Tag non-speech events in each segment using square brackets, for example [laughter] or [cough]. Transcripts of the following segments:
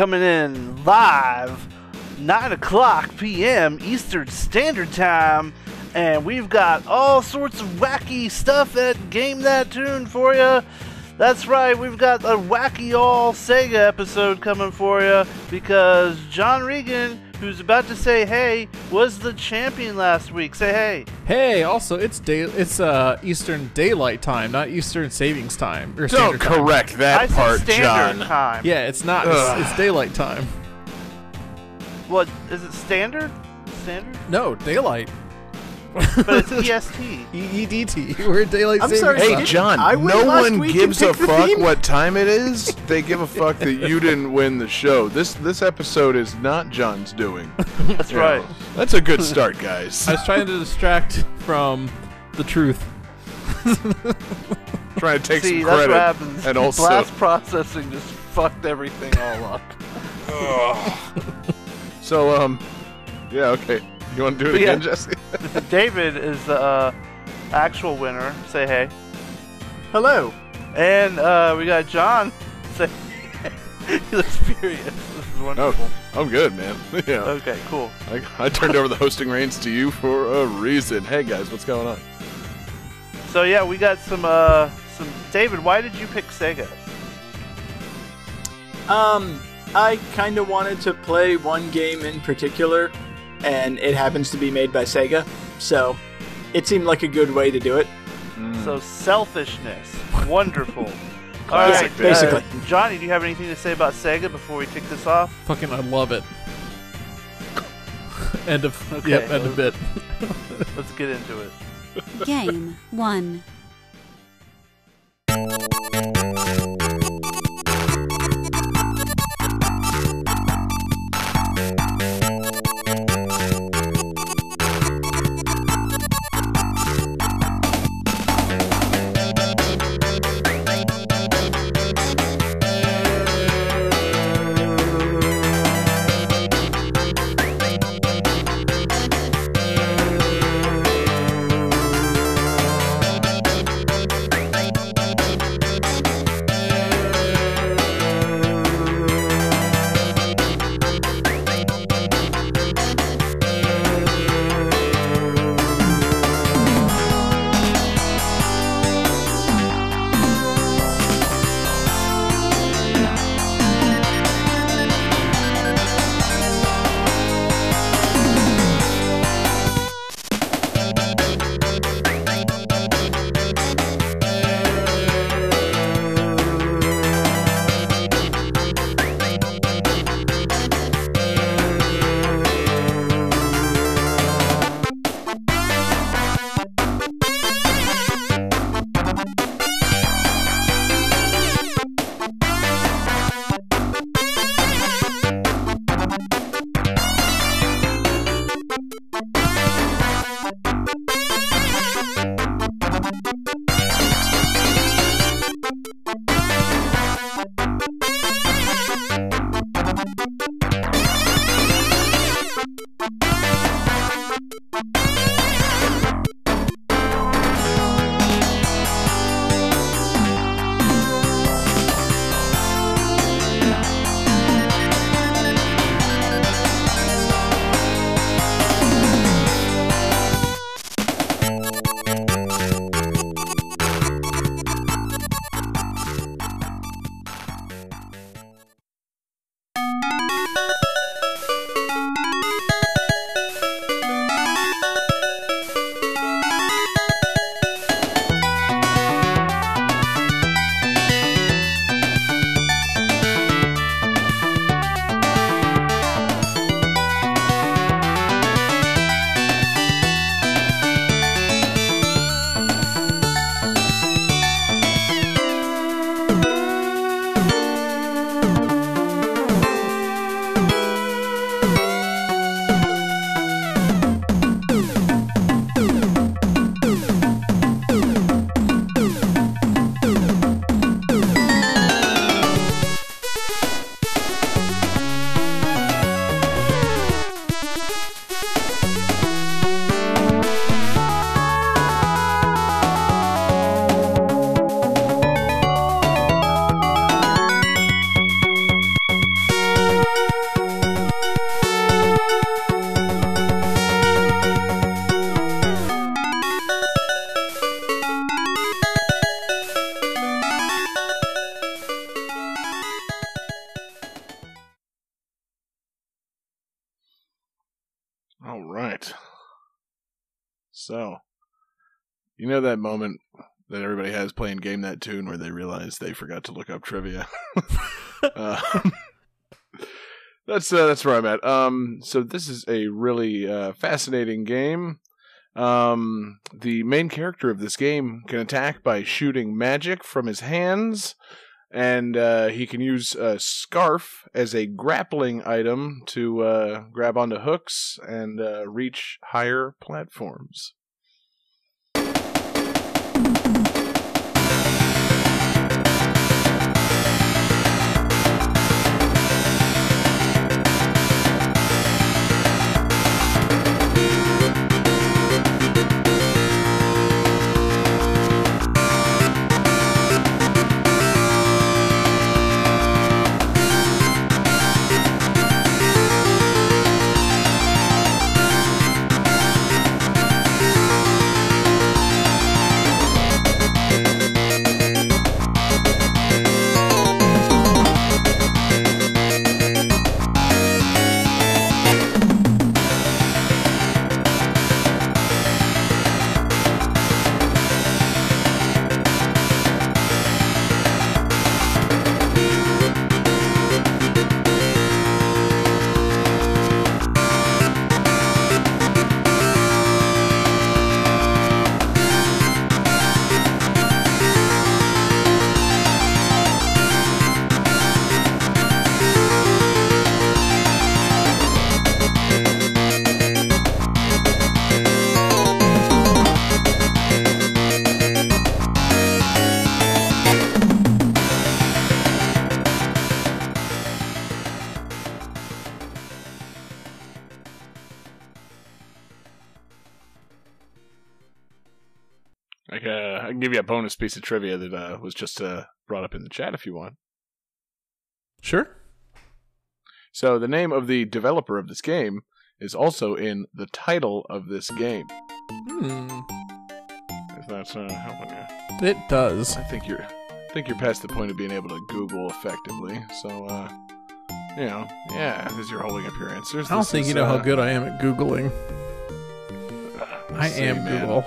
Coming in live, 9 o'clock p.m. Eastern Standard Time, and we've got all sorts of wacky stuff at Game That Tune for you. That's right, we've got a wacky all Sega episode coming for you because John Regan, who's about to say hey, was the champion last week. Say hey. Hey, also it's day it's uh Eastern Daylight Time, not Eastern Savings Time. Or Don't Standard Time. correct I that said part, standard John. time. Yeah, it's not. It's, it's daylight time. What, is it standard? Standard? No, daylight. But it's EST. [laughs] E- EDT. [laughs] We're at daylight I'm savings sorry, Hey, time. John, I win no last one week gives a picked the fuck theme. what time it [laughs] is. They give a fuck that you didn't win the show. This this episode is not John's doing. That's You right. That's a good start, guys. I was trying to distract from the truth. trying to take See, some that's credit. what happens. and also- blast processing just fucked everything all up. So, um, yeah, okay. You want to do it But yeah. again, Jesse? [laughs] David is the uh, actual winner. Say hey. Hello. And uh, we got John. [laughs] Say [laughs] he looks furious. This is wonderful. I'm good, man. yeah. Okay, cool. I, I turned over the hosting reins to you for a reason. Hey, guys, what's going on? So yeah, we got some uh, some. David, why did you pick Sega? Um, I kind of wanted to play one game in particular, and it happens to be made by Sega, so it seemed like a good way to do it. So selfishness. Wonderful. [laughs] All Classic right, basically. uh, Johnny, do you have anything to say about Sega before we kick this off? Fucking, I love it. [laughs] end of. Okay. Yep, end of bit. Let's get into it. Game 1. [laughs] All right. So, you know that moment that everybody has playing Game That Tune where they realize they forgot to look up trivia? uh, [laughs] [laughs] that's uh, that's where I'm at. Um, so this is a really uh, fascinating game. Um, the main character of this game can attack by shooting magic from his hands, and uh, he can use a scarf as a grappling item to uh, grab onto hooks and uh, reach higher platforms. Bonus piece of trivia that uh, was just uh, brought up in the chat if you want. Sure. So the name of the developer of this game is also in the title of this game. Hmm. If that's uh, helping you, It does. I think you're, I think you're past the point of being able to Google effectively. So, uh, you know, yeah, as you're holding up your answers, I don't think is, you know uh, how good I am at Googling. let's I am man. Google.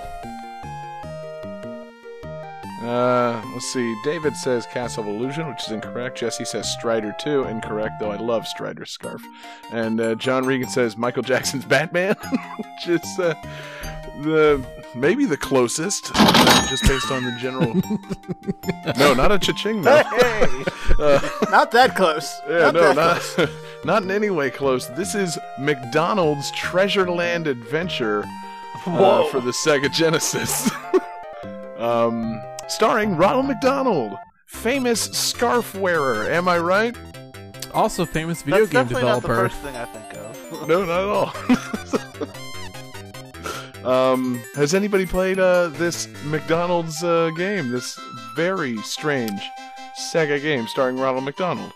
Uh, let's see. David says Castle of Illusion, which is incorrect. Jesse says Strider 2, incorrect, though I love Strider's scarf. And uh, John Regan says Michael Jackson's [laughs] Batman, which is uh, the maybe the closest, uh, just based on the general. [laughs] no, not a cha-ching, though. Hey, [laughs] Uh, not that close. yeah, not no, not, close. not in any way close. This is McDonald's Treasure Land Adventure uh, for the Sega Genesis. um, starring Ronald McDonald, famous scarf wearer. Am I right? Also, famous video That's game definitely not the developer. first thing I think of. [laughs] No, not at all. [laughs] um, has anybody played uh, this McDonald's uh, game? This very strange Sega game starring Ronald McDonald.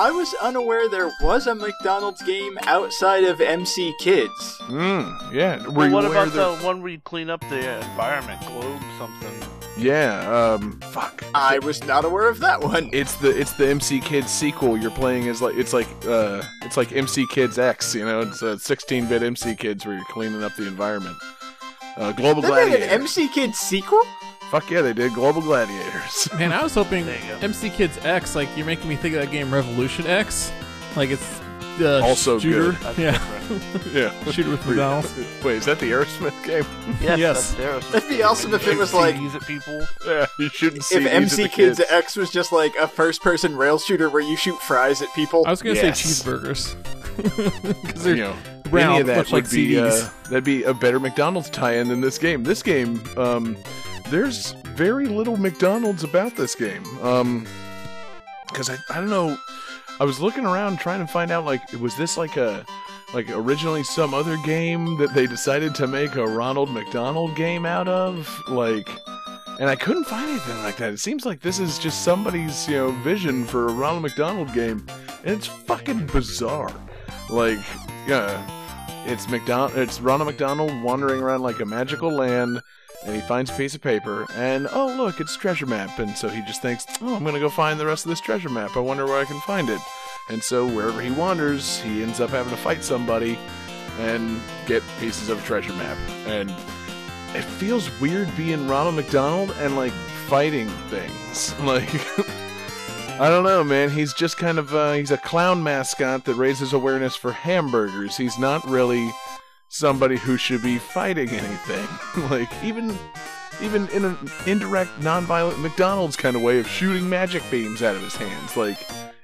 I was unaware there was a McDonald's game outside of MC Kids. Mm, yeah. Were Well, what aware about that- the one where you clean up the environment, globe something? Yeah. Um. Fuck. I was not aware of that one. It's the it's the MC Kids sequel. You're playing as like it's like uh it's like MC Kids X. You know, it's a 16-bit MC Kids where you're cleaning up the environment. Uh, Global They made an MC Kids sequel? Fuck yeah, they did Global Gladiators. [laughs] Man, I was hoping There you go. MC Kids X, like you're making me think of that game Revolution X, like it's the Also shooter. good. That's Yeah, different. [laughs] yeah. shooter with McDonald's. Wait, is that the Aerosmith game? [laughs] Yes, Yes. that's Aerosmith. That'd be awesome if it was like- CDs at people. Yeah, you shouldn't see If MC at the Kids kids. X was just like a first person rail shooter where you shoot fries at people. I was gonna Yes. say cheeseburgers because they're you know, round, any of that much would like be uh, that'd be a better McDonald's tie-in than this game. This game, um, there's very little McDonald's about this game. Um, because I, I don't know. I was looking around trying to find out like was this like a like originally some other game that they decided to make a Ronald McDonald game out of like. And I couldn't find anything like that. It seems like this is just somebody's, you know, vision for a Ronald McDonald game, and it's fucking bizarre. Like, yeah, it's McDonald. It's Ronald McDonald wandering around like a magical land, and he finds a piece of paper, and oh look, it's treasure map, and so he just thinks, oh, I'm gonna go find the rest of this treasure map. I wonder where I can find it. And so wherever he wanders, he ends up having to fight somebody, and get pieces of a treasure map. And it feels weird being Ronald McDonald and like fighting things. [laughs] Like [laughs] I don't know, man. He's just kind of uh, he's a clown mascot that raises awareness for hamburgers. He's not really somebody who should be fighting anything. [laughs] like even even in an indirect, non-violent McDonald's kind of way of shooting magic beams out of his hands. Like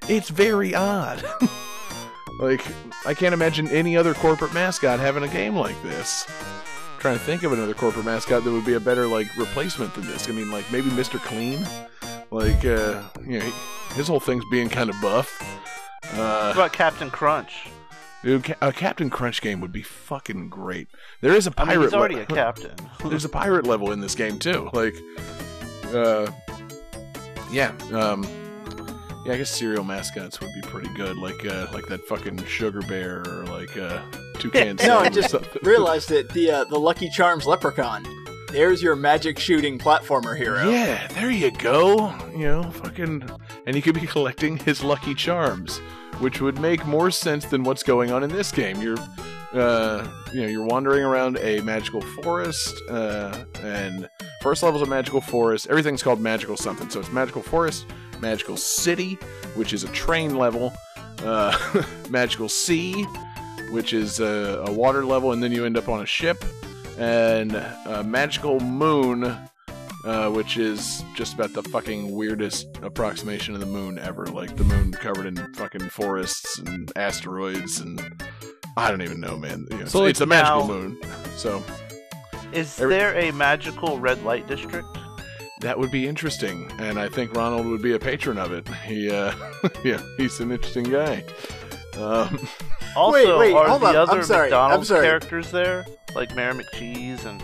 it's very odd. [laughs] like I can't imagine any other corporate mascot having a game like this. trying to think of another corporate mascot that would be a better like replacement than this. I mean, like maybe Mr. Clean. Like uh, you know, his whole thing's being kind of buff. Uh, What about Captain Crunch? Dude, a Captain Crunch game would be fucking great. There is a pirate. mean, he's already le- a captain. [laughs] There's a pirate level in this game too. Like, uh, yeah, um, yeah. I guess cereal mascots would be pretty good. Like, uh, like that fucking sugar bear or like uh, toucan. [laughs] No, I just [laughs] realized that the uh, the Lucky Charms leprechaun. There's your magic shooting platformer hero. Yeah, there you go. You know, fucking, and you could be collecting his lucky charms, which would make more sense than what's going on in this game. You're, uh, you know, you're wandering around a magical forest, uh, and first level's a magical forest. Everything's called magical something, so it's magical forest, magical city, which is a train level, uh, [laughs] magical sea, which is a, a water level, and then you end up on a ship, and a magical moon uh, which is just about the fucking weirdest approximation of the moon ever. Like the moon covered in fucking forests and asteroids, and I don't even know, man. You know, So, it's, it's a magical now- moon, so Is Every- there a magical red light district? that would be interesting. And I think Ronald would be a patron of it. He, uh, [laughs] yeah, he's an interesting guy. Um, [laughs] Also, wait, are hold the up. I'm other sorry, I'm McDonald's sorry. characters there, like Mayor McCheese and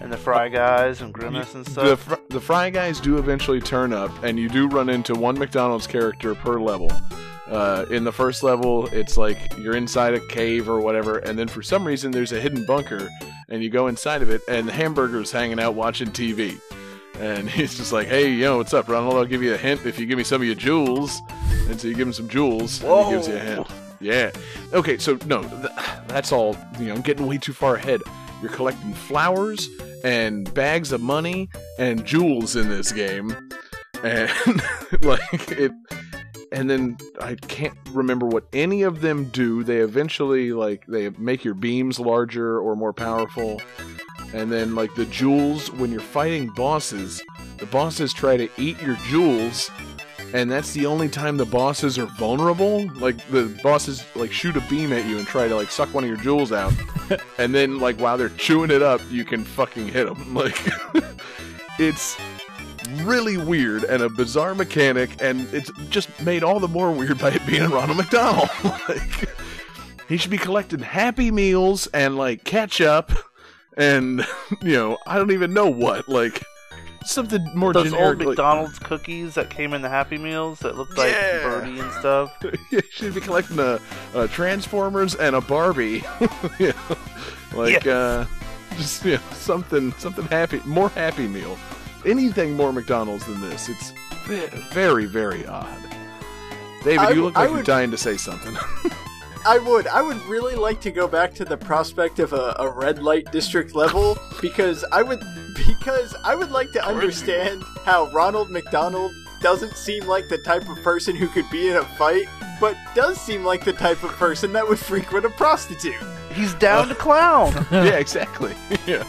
and the Fry Guys and Grimace and the stuff? fr- the fry guys do eventually turn up, and you do run into one McDonald's character per level. Uh, in the first level, it's like you're inside a cave or whatever, and then for some reason there's a hidden bunker, and you go inside of it, and the hamburger's hanging out watching TV. And [laughs] he's just like, "Hey, yo, what's up, Ronald? I'll give you a hint if you give me some of your jewels." And so you give him some jewels, and he gives you a hint. Yeah. Okay, so no, th- that's all. You know, I'm getting way too far ahead. You're collecting flowers and bags of money and jewels in this game, and [laughs] like it. And then I can't remember what any of them do. They eventually like they make your beams larger or more powerful. And then like the jewels when you're fighting bosses, the bosses try to eat your jewels and that's the only time the bosses are vulnerable. Like the bosses like shoot a beam at you and try to like suck one of your jewels out, [laughs] and then like while they're chewing it up, you can fucking hit them. [laughs] Like it's really weird and a bizarre mechanic, and it's just made all the more weird by it being Ronald McDonald. [laughs] like he should be collecting Happy Meals and like ketchup, and you know I don't even know what like. Something more Those generic. old like- McDonald's cookies that came in the Happy Meals that looked like Yeah. Birdie and stuff. [laughs] you should be collecting a, a Transformers and a Barbie. [laughs] yeah. Like Yes. uh just yeah, something something happy more happy meal. Anything more McDonald's than this. It's very, very odd. David, I you look I like you're dying to say something. [laughs] I would. I would really like to go back to the prospect of a, a red light district level because I would because I would like to understand how Ronald McDonald doesn't seem like the type of person who could be in a fight, but does seem like the type of person that would frequent a prostitute. He's down to uh, clown. [laughs] yeah, exactly. [laughs] yeah.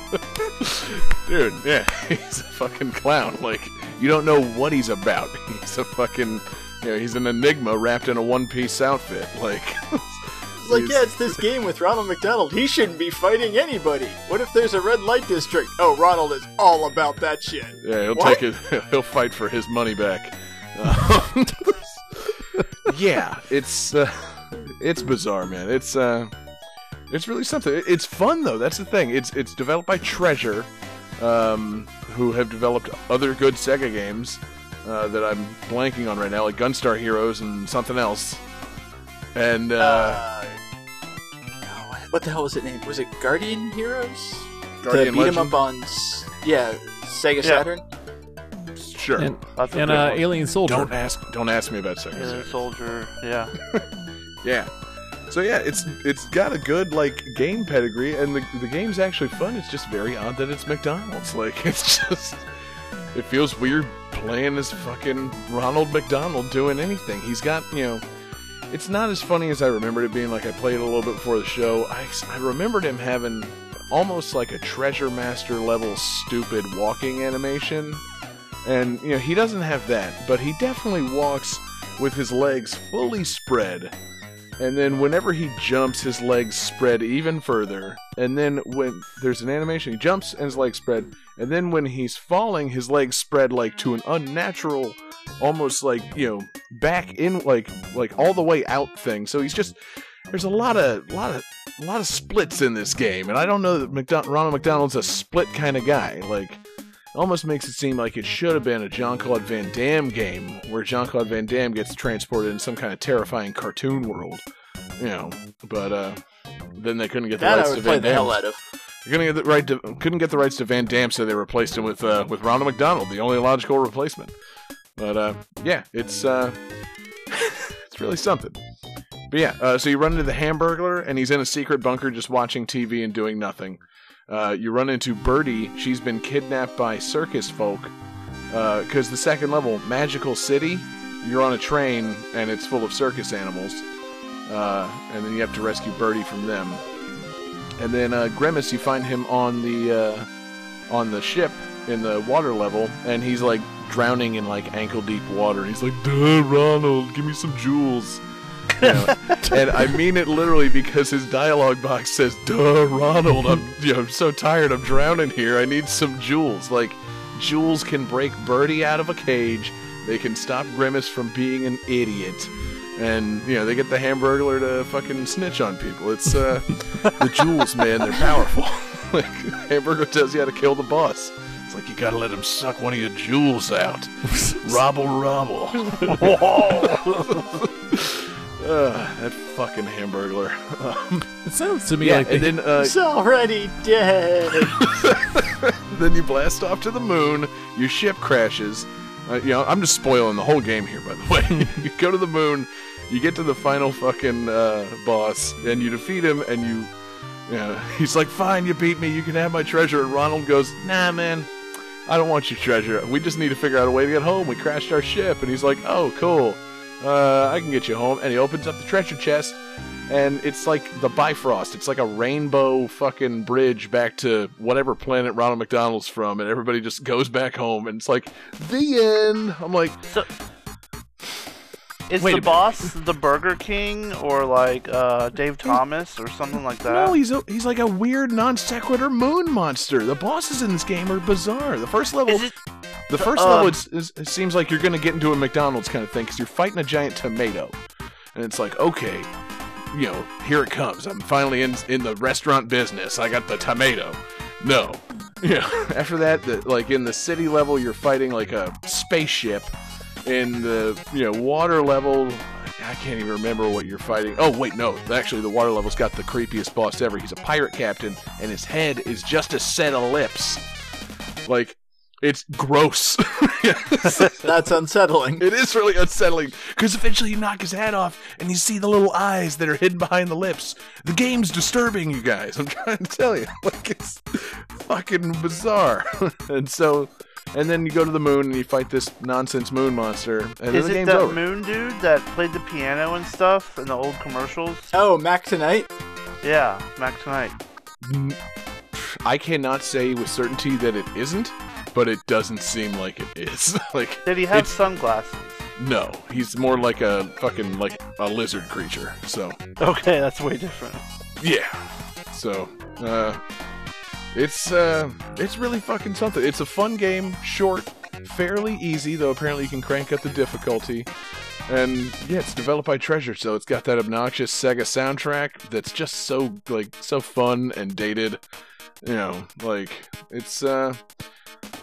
Dude, yeah. [laughs] He's a fucking clown. Like, you don't know what he's about. He's a fucking you know, he's an enigma wrapped in a one piece outfit. Like It's like, yeah, it's this game with Ronald McDonald. He shouldn't be fighting anybody. What if there's a red light district? Oh, Ronald is all about that shit. Yeah, he'll What? take it. [laughs] He'll fight for his money back. Um, [laughs] yeah, it's uh, it's bizarre, man. It's uh, it's really something. It's fun though. That's the thing. It's it's developed by Treasure, um, who have developed other good Sega games uh, that I'm blanking on right now, like Gunstar Heroes and something else. And uh, Uh, oh, what the hell was it named? Was it Guardian Heroes? Guardian to beat 'em Legend? up on, yeah, Sega Yeah. Saturn. sure. And, That's and uh. Alien Soldier. don't ask. Don't ask me about Sega. Saturn. Alien Soldier, yeah. [laughs] Yeah. So yeah, it's it's got a good like game pedigree, and the the game's actually fun. It's just very odd that it's McDonald's. [laughs] Like it's just it feels weird playing as fucking Ronald McDonald doing anything. He's got you know. It's not as funny as I remembered it being. Like I played a little bit before the show. I, I remembered him having almost like a treasure master level stupid walking animation, and you know he doesn't have that, but he definitely walks with his legs fully spread and then whenever he jumps, his legs spread even further. And then when there's an animation, he jumps and his legs spread. And then when he's falling, his legs spread like to an unnatural, almost like you know, back in like like all the way out thing. So he's just there's a lot of lot of a lot of splits in this game, and I don't know that McDon- Ronald McDonald's a split kind of guy. Like almost makes it seem like it should have been a Jean Claude Van Damme game where Jean Claude Van Damme gets transported in some kind of terrifying cartoon world. You know, but uh, then they couldn't get the That rights to Van Damme. hell out of. Couldn't get the right to, couldn't get the rights to Van Damme, so they replaced him with uh, with Ronald McDonald, the only logical replacement. But uh, yeah, it's uh, it's really something. But yeah, uh, so you run into the Hamburglar, and he's in a secret bunker just watching TV and doing nothing. Uh, you run into Birdie. She's been kidnapped by circus folk. Because the second level, Magical City, you're on a train and it's full of circus animals. Uh, and then you have to rescue Birdie from them. And then uh, Grimace, you find him on the uh, on the ship in the water level, and he's like drowning in like ankle deep water. He's like, "Duh, Ronald, give me some jewels." You know, [laughs] and I mean it literally because his dialogue box says, "Duh, Ronald, I'm you know I'm so tired. I'm drowning here. I need some jewels." Like, jewels can break Birdie out of a cage. They can stop Grimace from being an idiot. And you know they get the Hamburglar to fucking snitch on people. It's uh, [laughs] the jewels, man. They're powerful. [laughs] like Hamburger tells you how to kill the boss. It's like you gotta let him suck one of your jewels out. [laughs] robble, robble. uh, [laughs] that fucking Hamburglar. Um, It sounds to me yeah, like and they- then uh, It's already dead. [laughs] then you blast off to the moon. Your ship crashes. Uh, you know, I'm just spoiling the whole game here, by the way. you go to the moon, you get to the final fucking uh, boss, and you defeat him, and you, you know, he's like, "Fine, you beat me. You can have my treasure." And Ronald goes, "Nah, man, I don't want your treasure. We just need to figure out a way to get home. We crashed our ship." And he's like, "Oh, cool. Uh, I can get you home." And he opens up the treasure chest, and it's like the Bifrost. It's like a rainbow fucking bridge back to whatever planet Ronald McDonald's from, and everybody just goes back home, and it's like the end. I'm like, So, is Wait the boss the Burger King or like uh, Dave Thomas or something like that? no, he's a, he's like a weird non sequitur moon monster. The bosses in this game are bizarre. The first level, Is it? the first uh, level, it's, it's, it seems like you're gonna get into a McDonald's kind of thing because you're fighting a giant tomato, and it's like, okay, you know, here it comes. I'm finally in in the restaurant business. I got the tomato. No. [laughs] Yeah. After that, the, like in the city level, you're fighting like a spaceship. In the you know water level, I can't even remember what you're fighting. Oh wait, no. Actually, the water level's got the creepiest boss ever. He's a pirate captain, and his head is just a set of lips. Like, it's gross. [laughs] That's unsettling. It is really unsettling because eventually you knock his hat off and you see the little eyes that are hidden behind the lips. The game's disturbing, you guys. I'm trying to tell you, [laughs] like it's fucking bizarre. [laughs] and so, and then you go to the moon and you fight this nonsense moon monster, and then Is the it game's that over. Moon dude that played the piano and stuff in the old commercials? Oh, Mac tonight. Yeah, Max Knight. I cannot say with certainty that it isn't, but it doesn't seem like it is. [laughs] like, Did he have sunglasses? no, he's more like a fucking like a lizard creature. So. Okay, that's way different. Yeah. So, uh, it's uh, it's really fucking something. It's a fun game, short, fairly easy, though apparently you can crank up the difficulty. And yeah, it's developed by Treasure, so it's got that obnoxious Sega soundtrack that's just so like so fun and dated. You know, like it's uh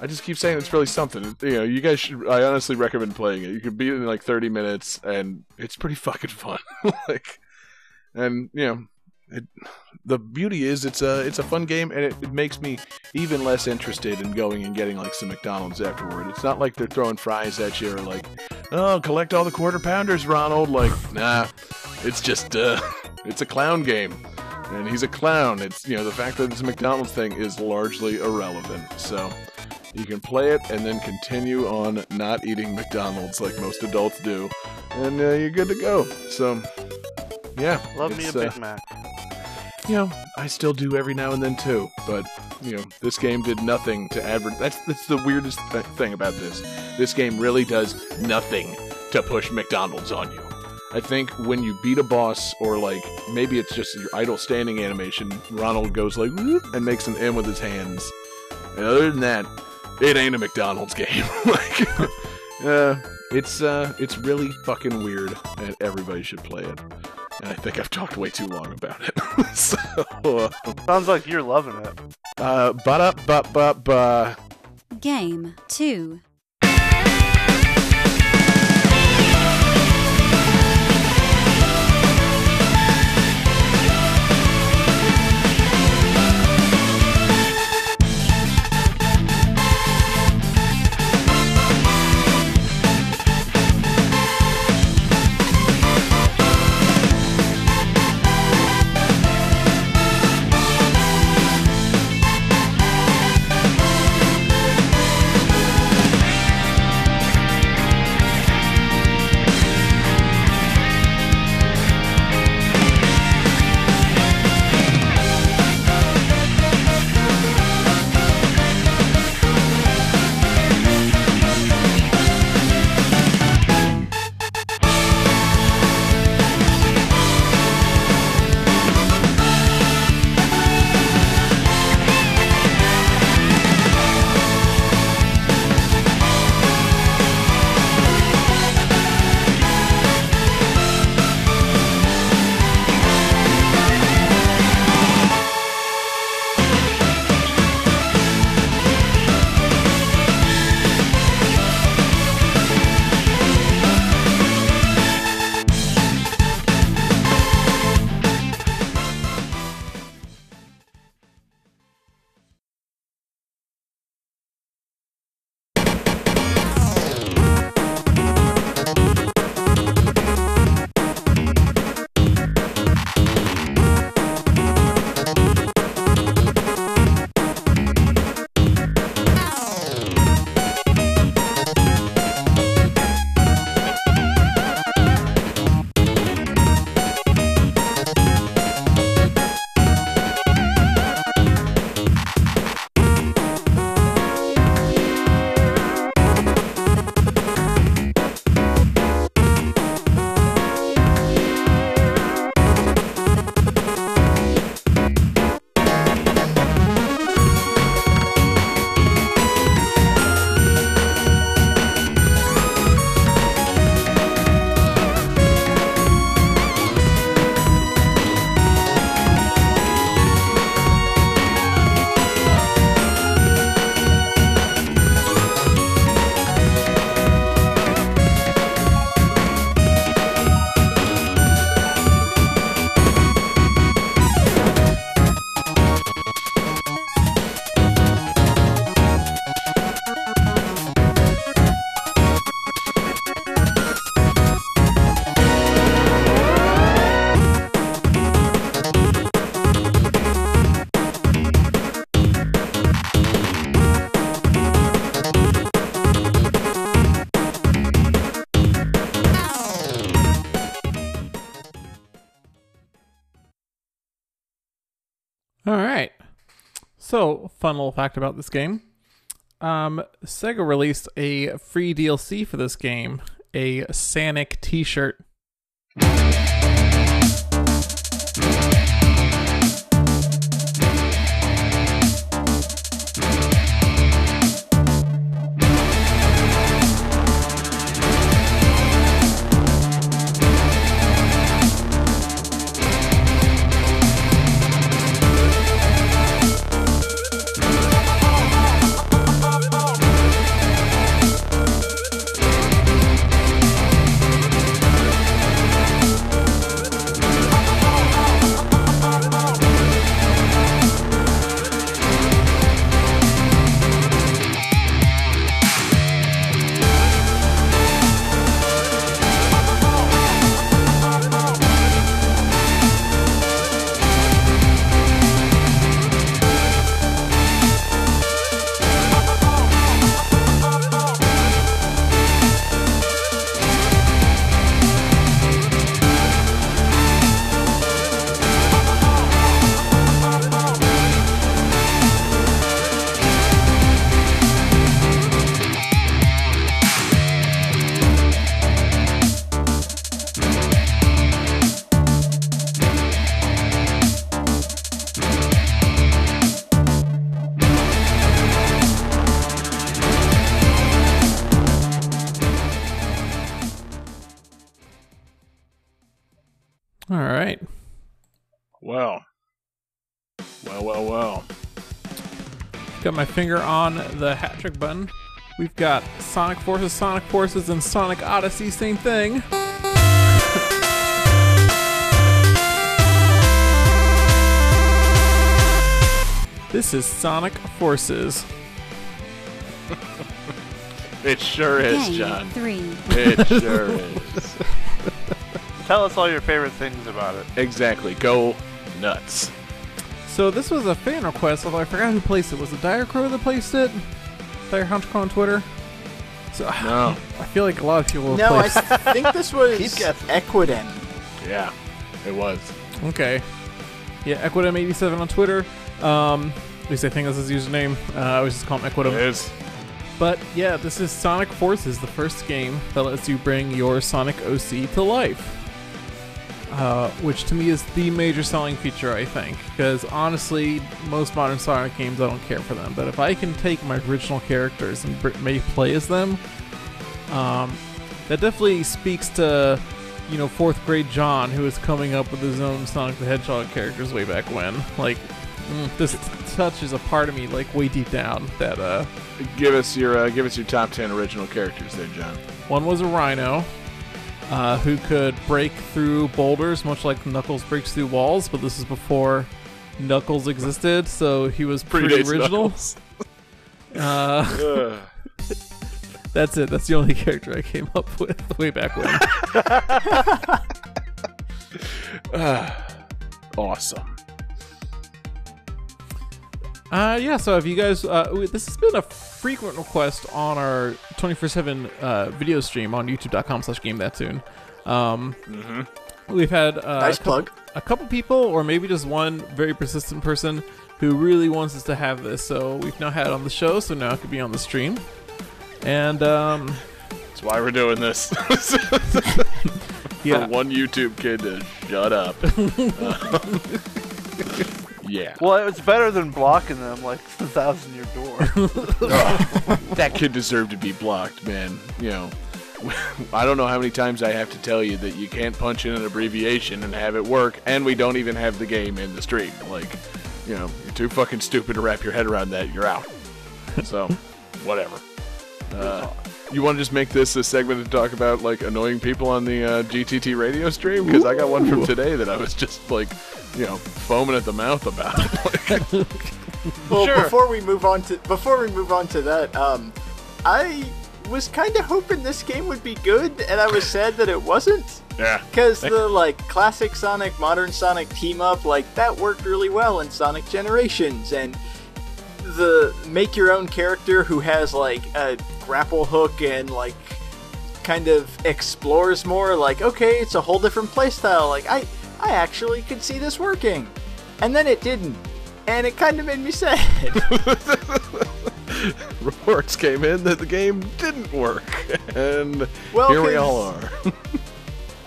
I just keep saying it's really something. You know, you guys should I honestly recommend playing it. You can beat it in like 30 minutes and it's pretty fucking fun. [laughs] like and you know, it, the beauty is it's a it's a fun game and it, it makes me even less interested in going and getting like some McDonald's afterward. It's not like they're throwing fries at you or like, oh, collect all the quarter pounders, Ronald. Like, nah, it's just uh, [laughs] It's a clown game, and he's a clown. It's you know the fact that it's a McDonald's thing is largely irrelevant. So you can play it and then continue on not eating McDonald's like most adults do, and uh, you're good to go. So yeah, Love me a it's, uh, Big Mac. You know, I still do every now and then too. But you know, this game did nothing to advert. That's that's the weirdest th- thing about this. This game really does nothing to push McDonald's on you. I think when you beat a boss, or like maybe it's just your idle standing animation, Ronald goes like and makes an M with his hands. And other than that, it ain't a McDonald's [laughs] game. like, [laughs] uh, it's uh, it's really fucking weird, and everybody should play it. And I think I've talked way too long about it. [laughs] so, uh, Sounds like you're loving it. uh, ba ba ba ba. Game 2. So, fun little fact about this game. Um, Sega released a free DLC for this game, a Sonic T-shirt. My finger on the hat trick button. We've got Sonic Forces, Sonic Forces, and Sonic Odyssey. Same thing. [laughs] This is Sonic Forces. It sure is, Game John. 3. It [laughs] sure is. Tell us all your favorite things about it. Exactly. Go nuts. So this was a fan request, although I forgot who placed it. Was it Dire Crow that placed it? Dire Hunter on Twitter. So [sighs] No. I feel like a lot of people have No, I placed. [laughs] think this was Keep guessing. Equidem. Yeah, it was. Okay. Yeah, Equidem87 on Twitter. Um, at least I think that's his username. Uh, I always just call him Equidem. is. But yeah, this is Sonic Forces, the first game that lets you bring your Sonic OC to life. Uh, which to me is the major selling feature, I think. Because honestly, most modern Sonic games, I don't care for them. But if I can take my original characters and maybe play as them, um, that definitely speaks to, you know, fourth grade John, who was coming up with his own Sonic the Hedgehog characters way back when. Like, mm, this touches a part of me, like, way deep down that, uh, Give us your uh, give us your top ten original characters there, John. One was a rhino uh, who could break through boulders, much like Knuckles breaks through walls, but this is before Knuckles existed, so he was pretty Predates original. [laughs] Uh, that's it. That's the only character I came up with [laughs] way back when. [laughs] awesome. Uh, yeah, so if you guys, uh, this has been a frequent request on our 24-7 uh, video stream on youtube.com slash game that tune. Um, We've had uh, Nice a, couple, plug. a couple people, or maybe just one very persistent person who really wants us to have this. So we've now had it on the show, so now it could be on the stream. And um, That's why we're doing this. [laughs] yeah, For one YouTube kid to shut up. [laughs] yeah. Well, it's better than blocking them like [laughs] the thousand year door. [laughs] [laughs] that kid deserved to be blocked, man. You know, I don't know how many times I have to tell you that you can't punch in an abbreviation and have it work, and we don't even have the game in the stream. Like, you know, you're too fucking stupid to wrap your head around that. You're out. So, whatever. Uh, you want to just make this a segment to talk about like annoying people on the uh, GTT radio stream? Because I got one from today that I was just like, you know, foaming at the mouth about. [laughs] Well, Sure. before we move on to before we move on to that, um, I was kind of hoping this game would be good, and I was sad that it wasn't. yeah. Because the like classic Sonic, modern Sonic team up, like that worked really well in Sonic Generations, and the make your own character who has like a grapple hook and like kind of explores more. Like, okay, it's a whole different playstyle. Like, I I actually could see this working, and then it didn't, and it kind of made me sad. [laughs] reports came in that the game didn't work, [laughs] and Well, here we all are.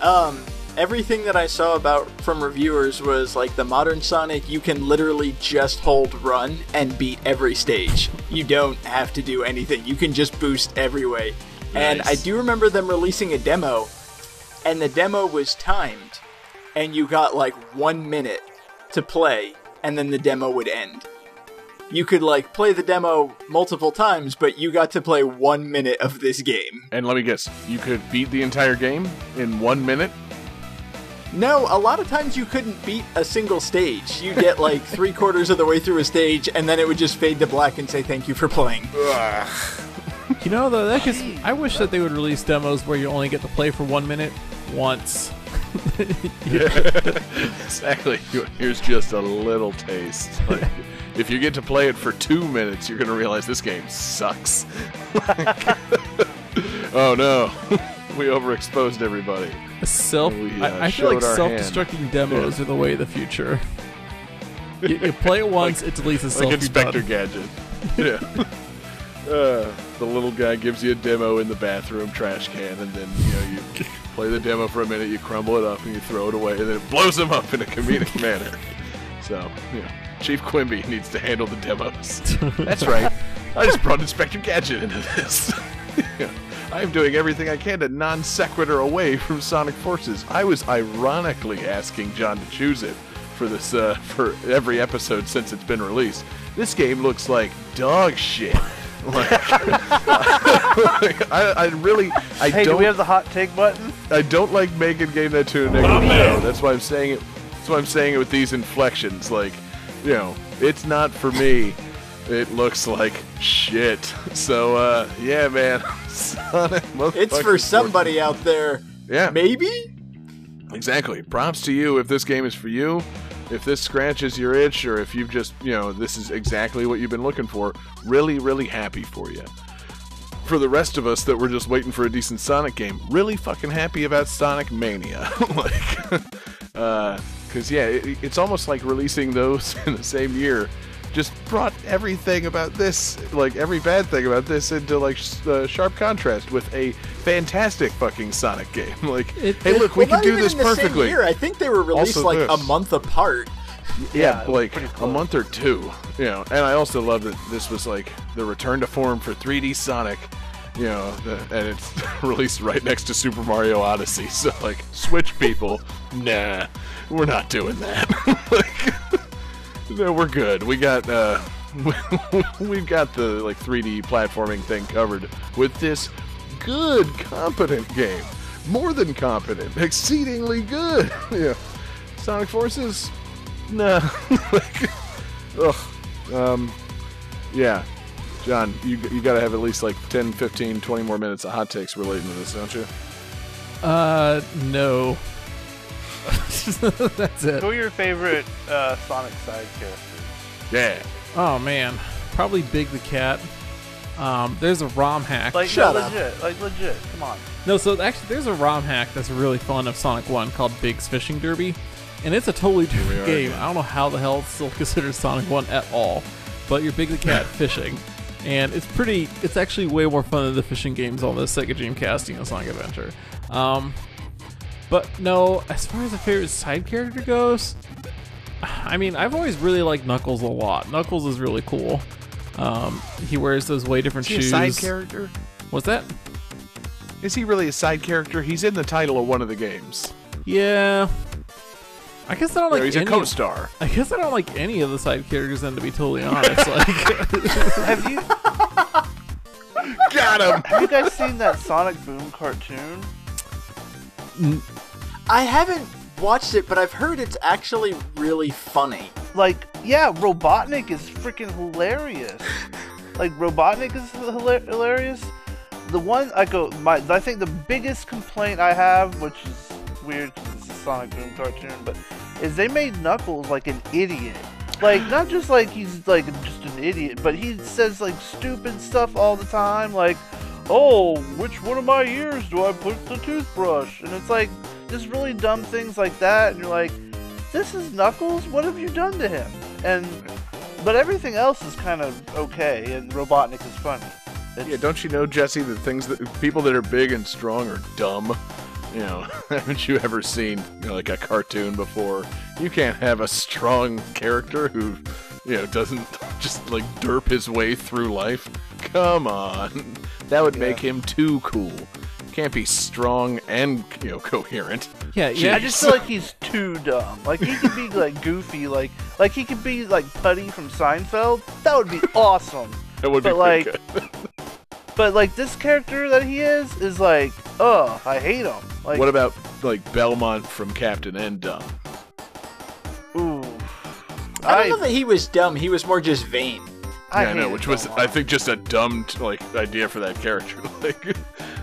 [laughs] um everything that i saw about from reviewers was like the modern sonic you can literally just hold run and beat every stage. You don't have to do anything. You can just boost every way. And i do remember them releasing a demo and the demo was timed and you got like one minute to play and then the demo would end. You could like play the demo multiple times but you got to play one minute of this game. And let me guess, you could beat the entire game in one minute. No, a lot of times you couldn't beat a single stage. You get like three quarters of the way through a stage, and then it would just fade to black and say thank you for playing. you know though that gets. I wish that they would release demos where you only get to play for one minute once. [laughs] [laughs] Exactly. [laughs] Here's just a little taste. Like, if you get to play it for two minutes, you're gonna realize this game sucks. oh no, we overexposed everybody. Self. We, uh, I, I feel like self-destructing demos are the way of the future. you, you play it once, it deletes itself. like Inspector. Gadget. [laughs] Yeah. [laughs] Uh, the little guy gives you a demo in the bathroom trash can, and then you know you [laughs] play the demo for a minute, you crumble it up, and you throw it away, and then it blows him up in a comedic manner. So, you know, Chief Quimby needs to handle the demos. That's right. I just brought Inspector Gadget into this. Yeah. I am doing everything I can to non sequitur away from Sonic Forces. I was ironically asking John to choose it for this uh, [laughs] for every episode since it's been released. This game looks like dog shit. [laughs] Like, [laughs] I, I really, I Hey, do don't, we have the hot take button? I don't like making game that tune a negative show. That's why I'm saying it. That's why I'm saying it with these inflections. Like, you know, it's not for me. It looks like shit. So, uh, yeah, man. Sonic It's for somebody out there. Yeah. Maybe? Exactly. Props to you if this game is for you. If this scratches your itch, or if you've just, you know, this is exactly what you've been looking for, really, really happy for you. For the rest of us that were just waiting for a decent Sonic game, really fucking happy about Sonic Mania. [laughs] like, [laughs] uh, cause yeah, it, it's almost like releasing those [laughs] in the same year just brought everything about this, like every bad thing about this, into like sh- uh, sharp contrast with a fantastic fucking Sonic game. [laughs] Like, It- hey, it- look, we well, can not do even this in the Same perfectly. year. I think they were released Also like a month apart. Yeah, it was like pretty a month or two. You know, and I also love that this was like the return to form for 3D Sonic. You know, the, and it's [laughs] released right next to Super Mario Odyssey. [laughs] So like, Switch people, nah, we're not doing that. like, no, we're good. We got uh, [laughs] we've got the like 3D platforming thing covered with this good, competent game. More than competent, exceedingly good. [laughs] yeah. Sonic Forces, nah. like, [laughs] ugh. Um, yeah. John, you you got to have at least like 10, 15, 20 more minutes of hot takes relating to this, don't you? Uh, no. [laughs] That's it. Who are your favorite uh, Sonic side characters? Yeah. Oh man, probably Big the Cat. Um, there's a ROM hack. Like, Shut no, up. legit. Like, legit. Come on. no, so actually, there's a ROM hack that's really fun of Sonic One called Big's Fishing Derby, and it's a totally different are game. again. I don't know how the hell it's still considered Sonic One at all, but you're Big the Cat [laughs] fishing, and it's pretty. It's actually way more fun than the fishing games on the Sega Dreamcast, you know, Sonic Adventure. Um, but no, as far as a favorite side character goes, I mean, I've always really liked Knuckles a lot. Knuckles is really cool. Um, he wears those way different Is he a shoes. side character? What's that? Is he really a side character? He's in the title of one of the games. Yeah. I guess I don't like know, he's a any co-star. I guess I don't like any of the side characters then to be totally honest. like [laughs] Have you Got him. have you guys seen that Sonic Boom cartoon? I haven't watched it, but I've heard it's actually really funny. Like, yeah, Robotnik is freaking hilarious. like, Robotnik is hila- hilarious. The one I go, my I think the biggest complaint I have, which is weird because it's a Sonic Boom cartoon, but is they made Knuckles like an idiot. Like, not just like he's like just an idiot, but he says like stupid stuff all the time. Like, oh, which one of my ears do I put the toothbrush? And it's like just really dumb things like that. And you're like, this is Knuckles. What have you done to him? And but everything else is kind of okay, and Robotnik is funny. It's, Yeah, don't you know, Jesse, that things that people that are big and strong are dumb. You know, [laughs] haven't you ever seen you know, like a cartoon before? You can't have a strong character who, you know, doesn't [laughs] just like derp his way through life. Come on, that would make him too cool. Can't be strong and you know [laughs] coherent. yeah, yeah. I just feel like he's too dumb. Like he could be [laughs] like goofy, like like he could be like Puddy from Seinfeld. That would be [laughs] awesome. That would be But, pretty like, good. But like this character that he is is like, oh, I hate him. Like, What about like Belmont from Captain N Dumb? ooh, I don't I, know that he was dumb. He was more just vain. I yeah, I know, hated which was I think just a dumb like idea for that character. [laughs] Like,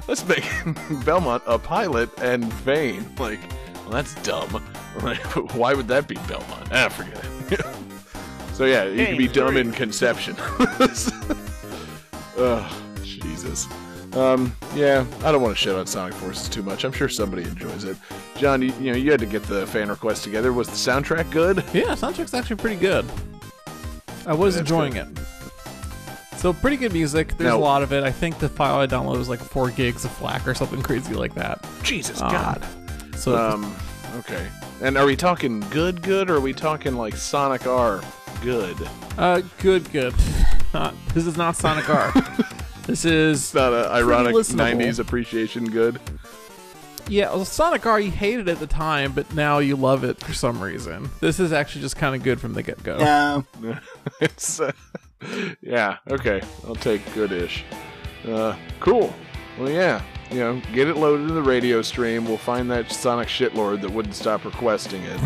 let's make [laughs] Belmont a pilot and vain. Like, well, that's dumb. [laughs] Like, why would that be Belmont? Ah, forget it. so yeah, you can be dumb in conception. oh, Jesus. Um, yeah, I don't want to shit on Sonic Forces too much. I'm sure somebody enjoys it. John, you, you know, you had to get the fan request together. Was the soundtrack good? Yeah, soundtrack's actually pretty good. I was That's enjoying good. it. So pretty good music. There's Now- a lot of it. I think the file I downloaded was like four gigs of FLAC or something [laughs] crazy like that. Jesus Um, God. So Um, okay. And are we talking good, good, or are we talking like Sonic R good? uh, good, good. [laughs] Not, this is not Sonic R. [laughs] This is not an ironic listenable. 90s appreciation good. yeah. Well, Sonic R you hated at the time, but now you love it for some reason. This is actually just kind of good from the get go. No. it's uh, yeah okay i'll take good-ish. Uh, cool. Well yeah you know get it loaded in the radio stream. We'll find that sonic shitlord that wouldn't stop requesting it.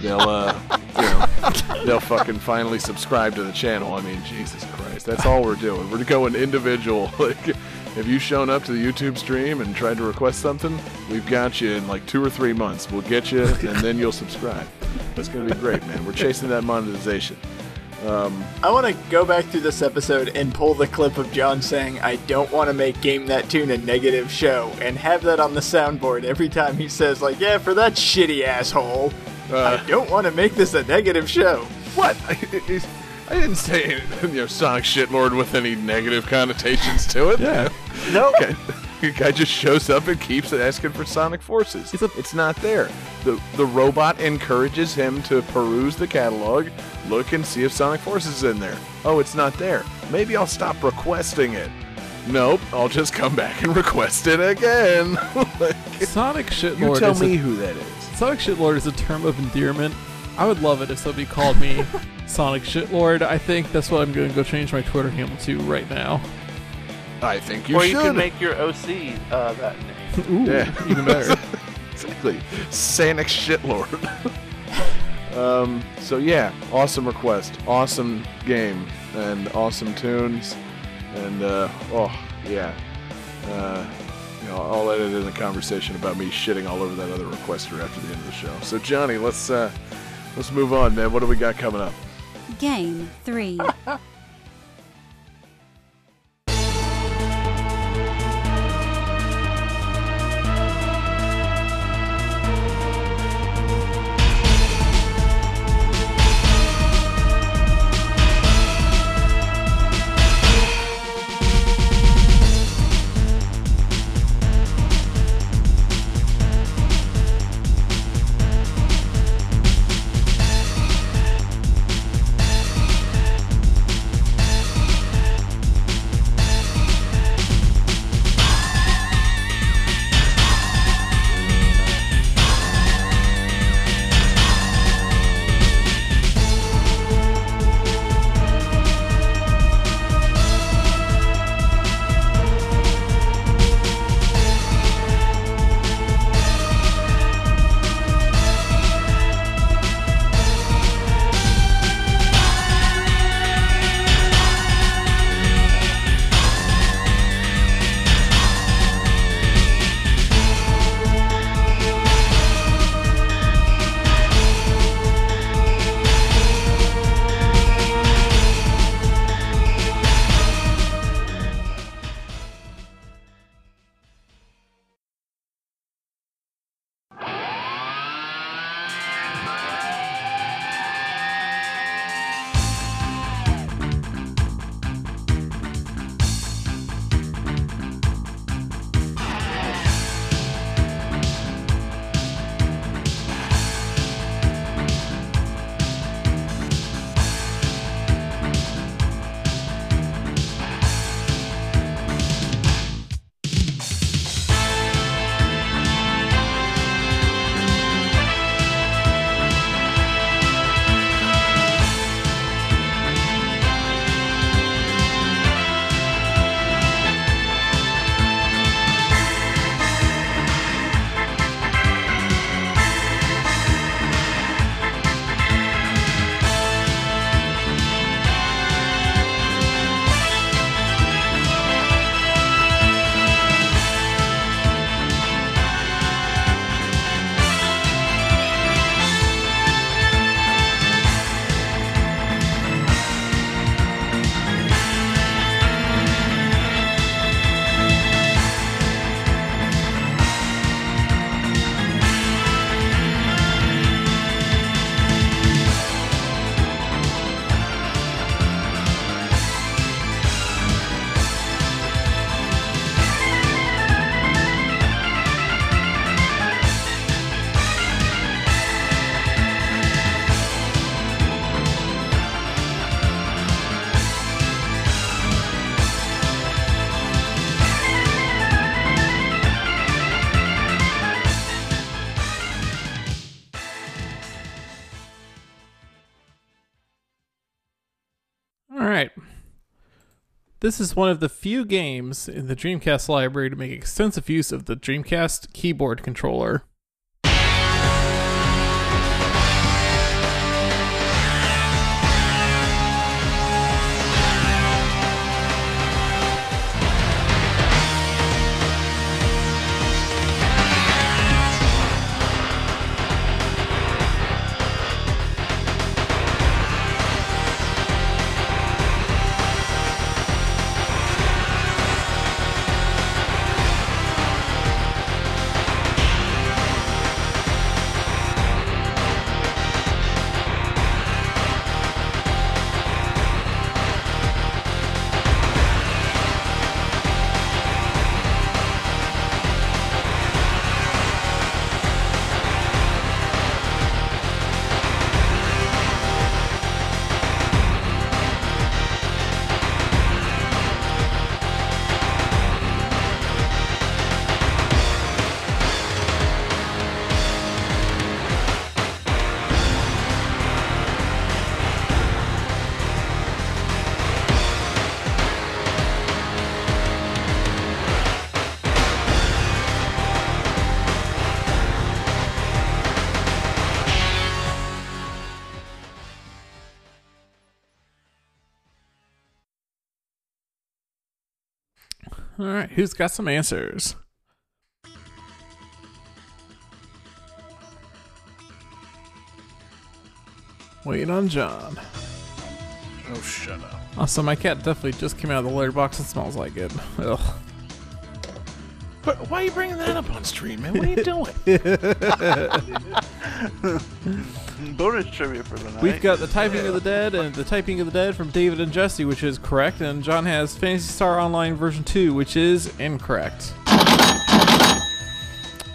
They'll uh you know [laughs] they'll fucking finally subscribe to the channel. I mean jesus christ that's all we're doing. We're going individual. [laughs] Like have you shown up to the youtube stream and tried to request something we've got you in like two or three months. We'll get you and then you'll subscribe. That's gonna be great man. We're chasing that monetization I want to go back through this episode and pull the clip of John saying, I don't want to make Game That Tune a negative show, and have that on the soundboard every time he says, like, yeah, for that shitty asshole, Uh, I don't want to make this a negative show. What? [laughs] I, I didn't say [laughs] you know Sonic Shitlord with any negative connotations to it. Yeah. [laughs] No. Guy, the guy just shows up and keeps asking for Sonic Forces. He's a- it's not there. The the robot encourages him to peruse the catalog, look and see if Sonic Forces is in there. Oh, it's not there. Maybe I'll stop requesting it. Nope, I'll just come back and [laughs] request it again. [laughs] Like, Sonic Shitlord. you tell is a- me who that is. Sonic Shitlord is a term of endearment. I would love it if somebody called me [laughs] Sonic Shitlord. I think that's what I'm going to go change my Twitter handle to right now. I think you or should. Or you can make your OC uh, that name. Ooh, Yeah. even better. Exactly. Sanic shitlord. [laughs] um, so yeah, awesome request, awesome game, and awesome tunes, and uh, oh yeah, uh, you know I'll edit in a conversation about me shitting all over that other requester after the end of the show. So Johnny, let's uh, let's move on, man. What do we got coming up? Game 3. [laughs] This is one of the few games in the Dreamcast library to make extensive use of the Dreamcast keyboard controller. Who's got some answers? Wait on John. Oh, shut up. Also, my cat definitely just came out of the litter box and smells like it. Ugh. But why are you bringing that up on stream, man? What are you [laughs] doing? [laughs] [laughs] Bonus trivia for the night. We've got the typing of the dead and the typing of the dead from David and Jesse, which is correct, and John has Phantasy Star Online version two, which is incorrect.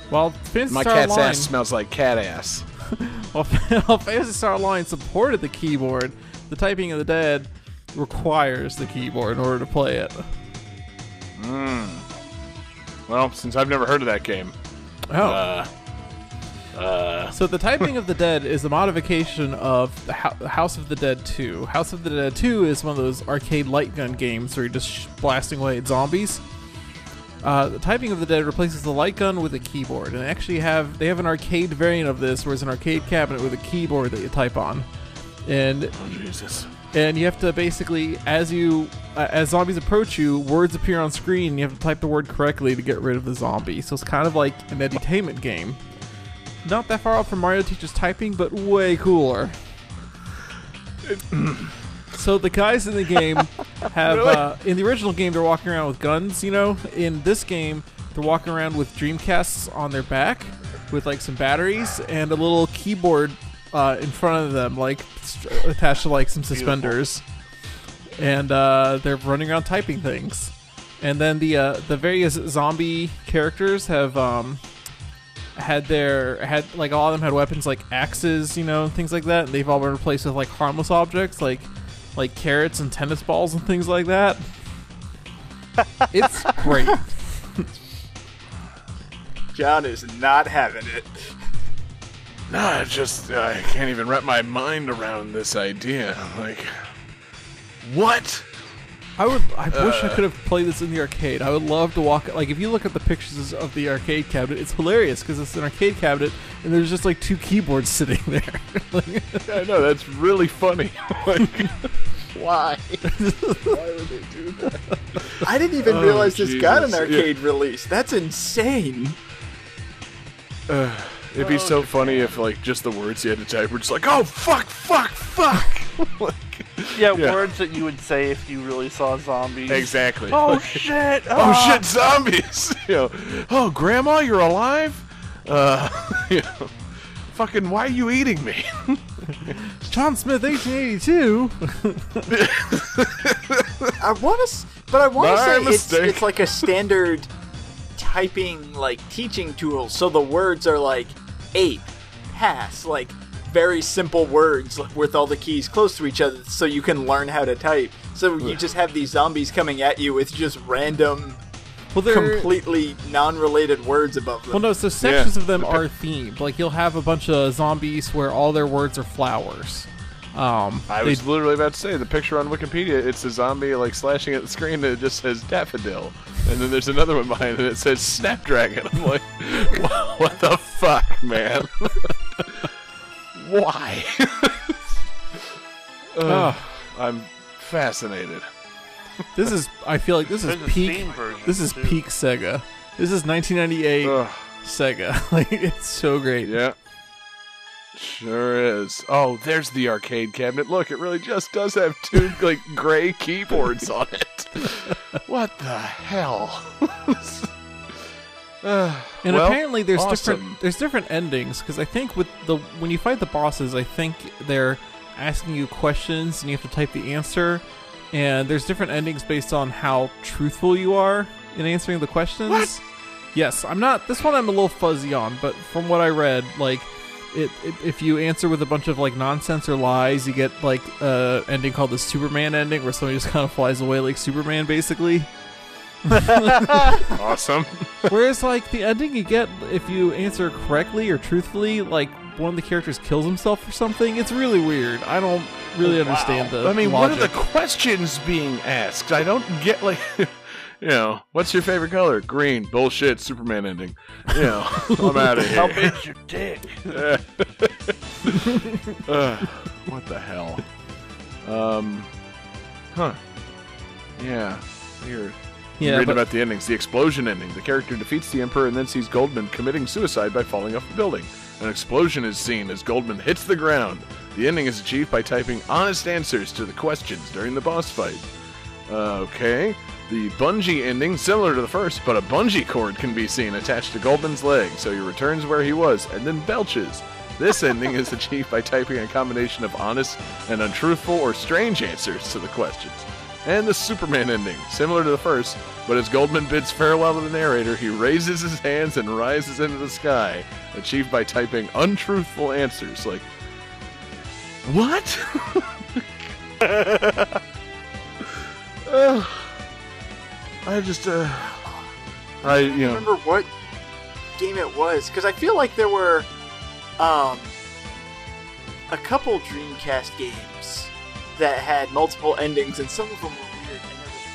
While Fantasy My Star cat's Online, ass smells like cat ass. [laughs] while, while Phantasy Star Online supported the keyboard, the typing of the dead requires the keyboard in order to play it. Well, since I've never heard of that game, Oh. uh, So the typing of the dead is a modification of the Hou- House of the Dead 2. House of the Dead 2 is one of those arcade light gun games where you're just blasting away at zombies. Uh, the typing of the dead replaces the light gun with a keyboard, and they actually have they have an arcade variant of this, where it's an arcade cabinet with a keyboard that you type on, and oh, Jesus. and you have to basically as you uh, as zombies approach you words appear on screen and you have to type the word correctly to get rid of the zombie so it's kind of like an edutainment game not that far off from mario teaches typing but way cooler. [clears throat] So the guys in the game [laughs] have uh, in the original game they're walking around with guns you know? In this game they're walking around with dreamcasts on their back with like some batteries and a little keyboard uh, in front of them like st- attached to like some suspenders. And uh, they're running around typing things. And then the uh, the various zombie characters have um, had their had like all of them had weapons like axes, you know, and things like that. And they've all been replaced with like harmless objects like like carrots and tennis balls and things like that. [laughs] it's great. John is not having it. Nah, it's just I can't even wrap my mind around this idea. Like, what? I would. I uh, wish I could have played this in the arcade. I would love to walk. Like, if you look at the pictures of the arcade cabinet, it's hilarious because it's an arcade cabinet and there's just like two keyboards [laughs] sitting there. Like, [laughs] I know that's really funny. [laughs] like, why? why would they do that? I didn't even Oh, realize this got an Jesus, arcade release. That's insane. [sighs] It'd be oh, so funny if like just the words you had to type were just like, oh fuck, fuck, fuck. like, yeah, Yeah. words that you would say if you really saw zombies. exactly. Oh [laughs] shit! oh ah. shit, zombies. [laughs] you know, oh grandma, you're alive. Uh, [laughs] you know, fucking, why are you eating me? John Smith, 1882. I want to, but I want to say it's, it's like a standard typing like teaching tool. So the words are like ape, pass, like very simple words with all the keys close to each other, so you can learn how to type. So you just have these zombies coming at you with just random, Well, they're completely non-related words above them. Well, no. So sections Yeah. of them are themed. Like you'll have a bunch of zombies where all their words are flowers. Um, I they- was literally about to say the picture on Wikipedia. It's a zombie like slashing at the screen, and it just says daffodil, and then there's another one behind it. that says snapdragon. [laughs] I'm like, [laughs] what the fuck, man? [laughs] Why? [laughs] Ugh, oh, I'm fascinated. this is. I feel like this is There's a peak. Steam version, This is too. peak Sega. This is 1998 Ugh, Sega. [laughs] Like it's so great. yeah, sure is. Oh, there's the arcade cabinet. Look, it really just does have two like gray keyboards on it. [laughs] What the hell? Uh, [sighs] And well, apparently there's awesome. different there's different endings because I think with the when you fight the bosses, I think they're asking you questions and you have to type the answer. And there's different endings based on how truthful you are in answering the questions. What? Yes, I'm not. This one I'm a little fuzzy on, but from what I read, like, it, it if you answer with a bunch of like nonsense or lies, you get like a ending called the Superman ending, where somebody just [laughs] kind of flies away like Superman, basically. [laughs] Awesome. Whereas, like, the ending you get if you answer correctly or truthfully, like, one of the characters kills himself or something. It's really weird. I don't really understand the I mean, what are the questions being asked? I don't get like, [laughs] you know, what's your favorite color? Green. Bullshit. Superman ending. You know, [laughs] I'm out of here. How big's your dick? Ugh, what the hell? Um, huh? Yeah, weird. Yeah, Reading but- about the endings. The explosion ending. The character defeats the Emperor and then sees Goldman committing suicide by falling off a building. An explosion is seen as Goldman hits the ground. The ending is achieved by typing honest answers to the questions during the boss fight. Uh, okay. The bungee ending, similar to the first, but a bungee cord can be seen attached to Goldman's leg, so he returns where he was and then belches. This ending is [laughs] achieved by typing a combination of honest and untruthful or strange answers to the questions. And the Superman ending, similar to the first, but as Goldman bids farewell to the narrator, he raises his hands and rises into the sky, achieved by typing untruthful answers like, What? Ugh. [laughs] [sighs] I just, uh, I, you know, remember what game it was because I feel like there were um a couple Dreamcast games that had multiple endings and some of them were weird. And there was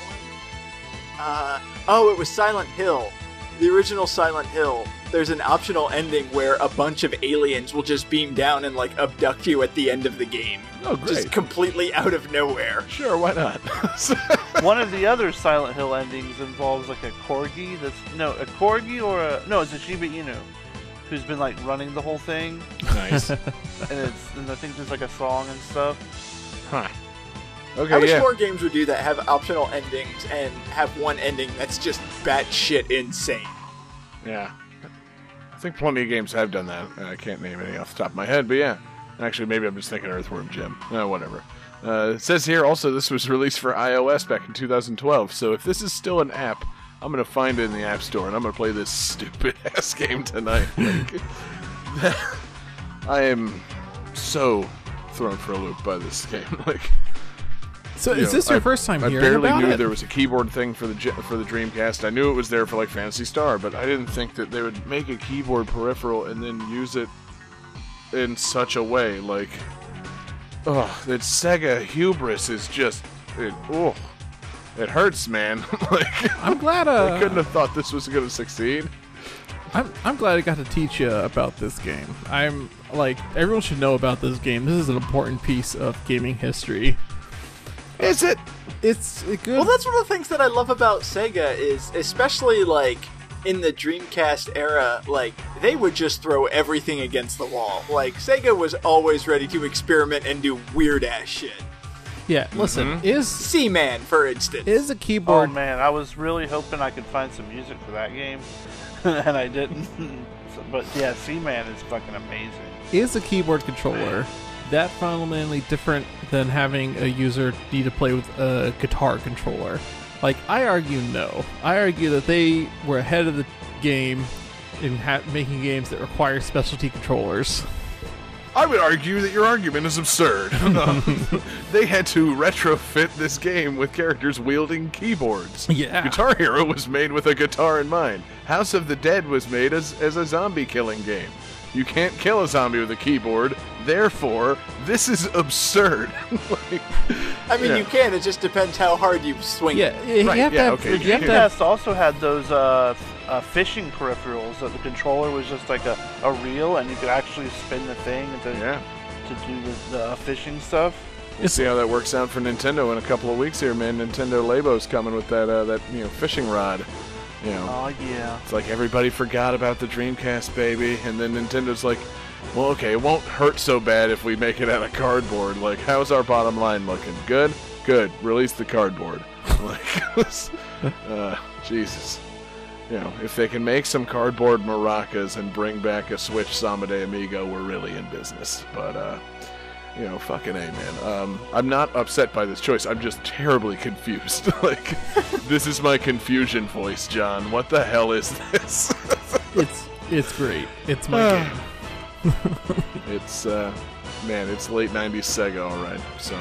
one. Uh, oh, it was Silent Hill, the original Silent Hill. There's an optional ending where a bunch of aliens will just beam down and like abduct you at the end of the game, oh, just completely out of nowhere. Sure, why not? [laughs] One of the other Silent Hill endings involves like a corgi. That's no a corgi or a no, it's a Shiba Inu, who's been like running the whole thing, nice. and it's and I think there's like a song and stuff. Huh. I Okay, wish yeah. more games would do that, have optional endings and have one ending that's just batshit insane. Yeah. I think plenty of games have done that. and I can't name any off the top of my head, but yeah. Actually, maybe I'm just thinking Earthworm Jim. Uh, whatever. Uh, it says here also this was released for iOS back in 2012, so if this is still an app, I'm going to find it in the App Store and I'm going to play this [laughs] stupid ass game tonight. Like, [laughs] I am so thrown for a loop by this [laughs] game. Like, So is know, this your I- first time I barely knew it? there was a keyboard thing for the for the Dreamcast. I knew it was there for like Phantasy Star, but I didn't think that they would make a keyboard peripheral and then use it in such a way. Like, oh, that Sega hubris is just it. Oh, it hurts, man. [laughs] like, I'm glad. I Uh, couldn't have thought this was going to succeed. I'm I'm glad I got to teach you about this game. I'm like everyone should know about this game. This is an important piece of gaming history. Is it? It's a good. Well, that's one of the things that I love about Sega is, especially like in the Dreamcast era, like they would just throw everything against the wall. Like Sega was always ready to experiment and do weird ass shit. yeah. Listen, Mm-hmm. is Seaman, for instance. is a keyboard? Oh keyboard man, I was really hoping I could find some music for that game, [laughs] and I didn't. [laughs] But yeah, Seaman is fucking amazing. is a keyboard controller that fundamentally different than having a user need to play with a guitar controller? Like, I argue no. I argue that they were ahead of the game in ha- making games that require specialty controllers. [laughs] I would argue that your argument is absurd. [laughs] they had to retrofit this game with characters wielding keyboards. Yeah. Guitar Hero was made with a guitar in mind. House of the Dead was made as, as a zombie killing game. You can't kill a zombie with a keyboard. Therefore, this is absurd. [laughs] like, I mean, Yeah. you can. It just depends how hard you swing. Yeah, it. you Right, have to yeah, have, okay, you have to have also had those uh, f- uh, fishing peripherals that the controller was just like a, a reel and you could actually spin the thing to, yeah. to do the, the fishing stuff. We'll see how that works out for Nintendo in a couple of weeks here, man. Nintendo Labo's coming with that uh, that you know fishing rod. You know, Oh yeah. it's like everybody forgot about the Dreamcast, baby, and then Nintendo's like, well, okay, it won't hurt so bad if we make it out of cardboard. Like, how's our bottom line looking? Good, good. Release the cardboard. [laughs] like, [laughs] uh, Jesus. You know, if they can make some cardboard maracas and bring back a Switch Samba de Amigo, we're really in business. But uh, you know, fucking A, man. Um, I'm not upset by this choice. I'm just terribly [laughs] confused. [laughs] like, this is my confusion voice, John. What the hell is this? [laughs] it's it's great. It's my Ah. [sighs] game. it's, uh, man, it's late 90s Sega, all right. So,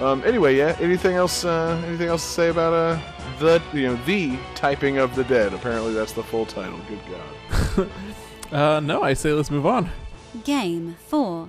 um, anyway, yeah. Anything else? Uh, anything else to say about uh, the, you know, the typing of the dead? Apparently, that's the full title. Good God. [laughs] Uh, no, I say let's move on. Game 4.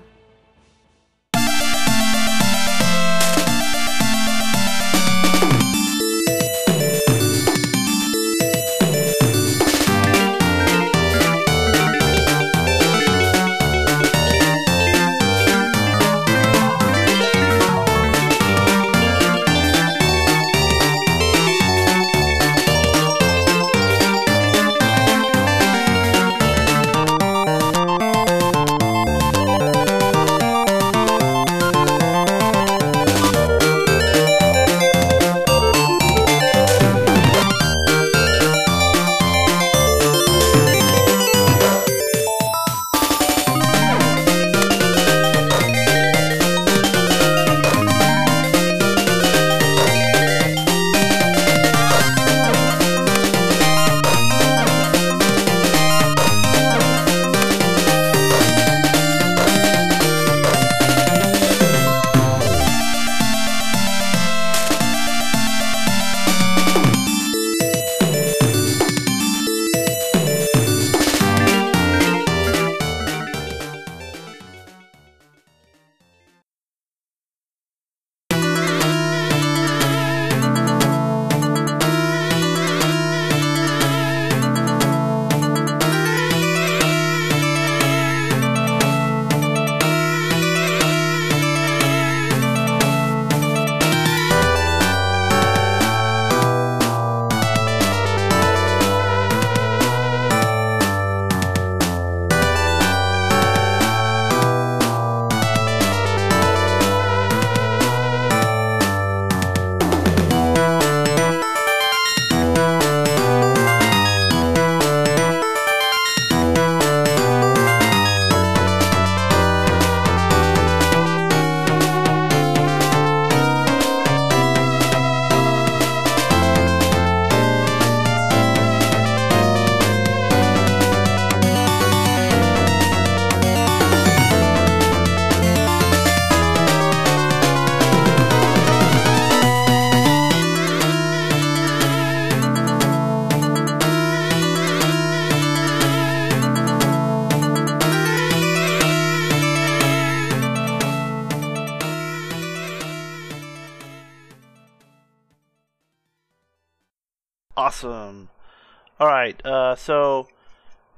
Right. Uh, so,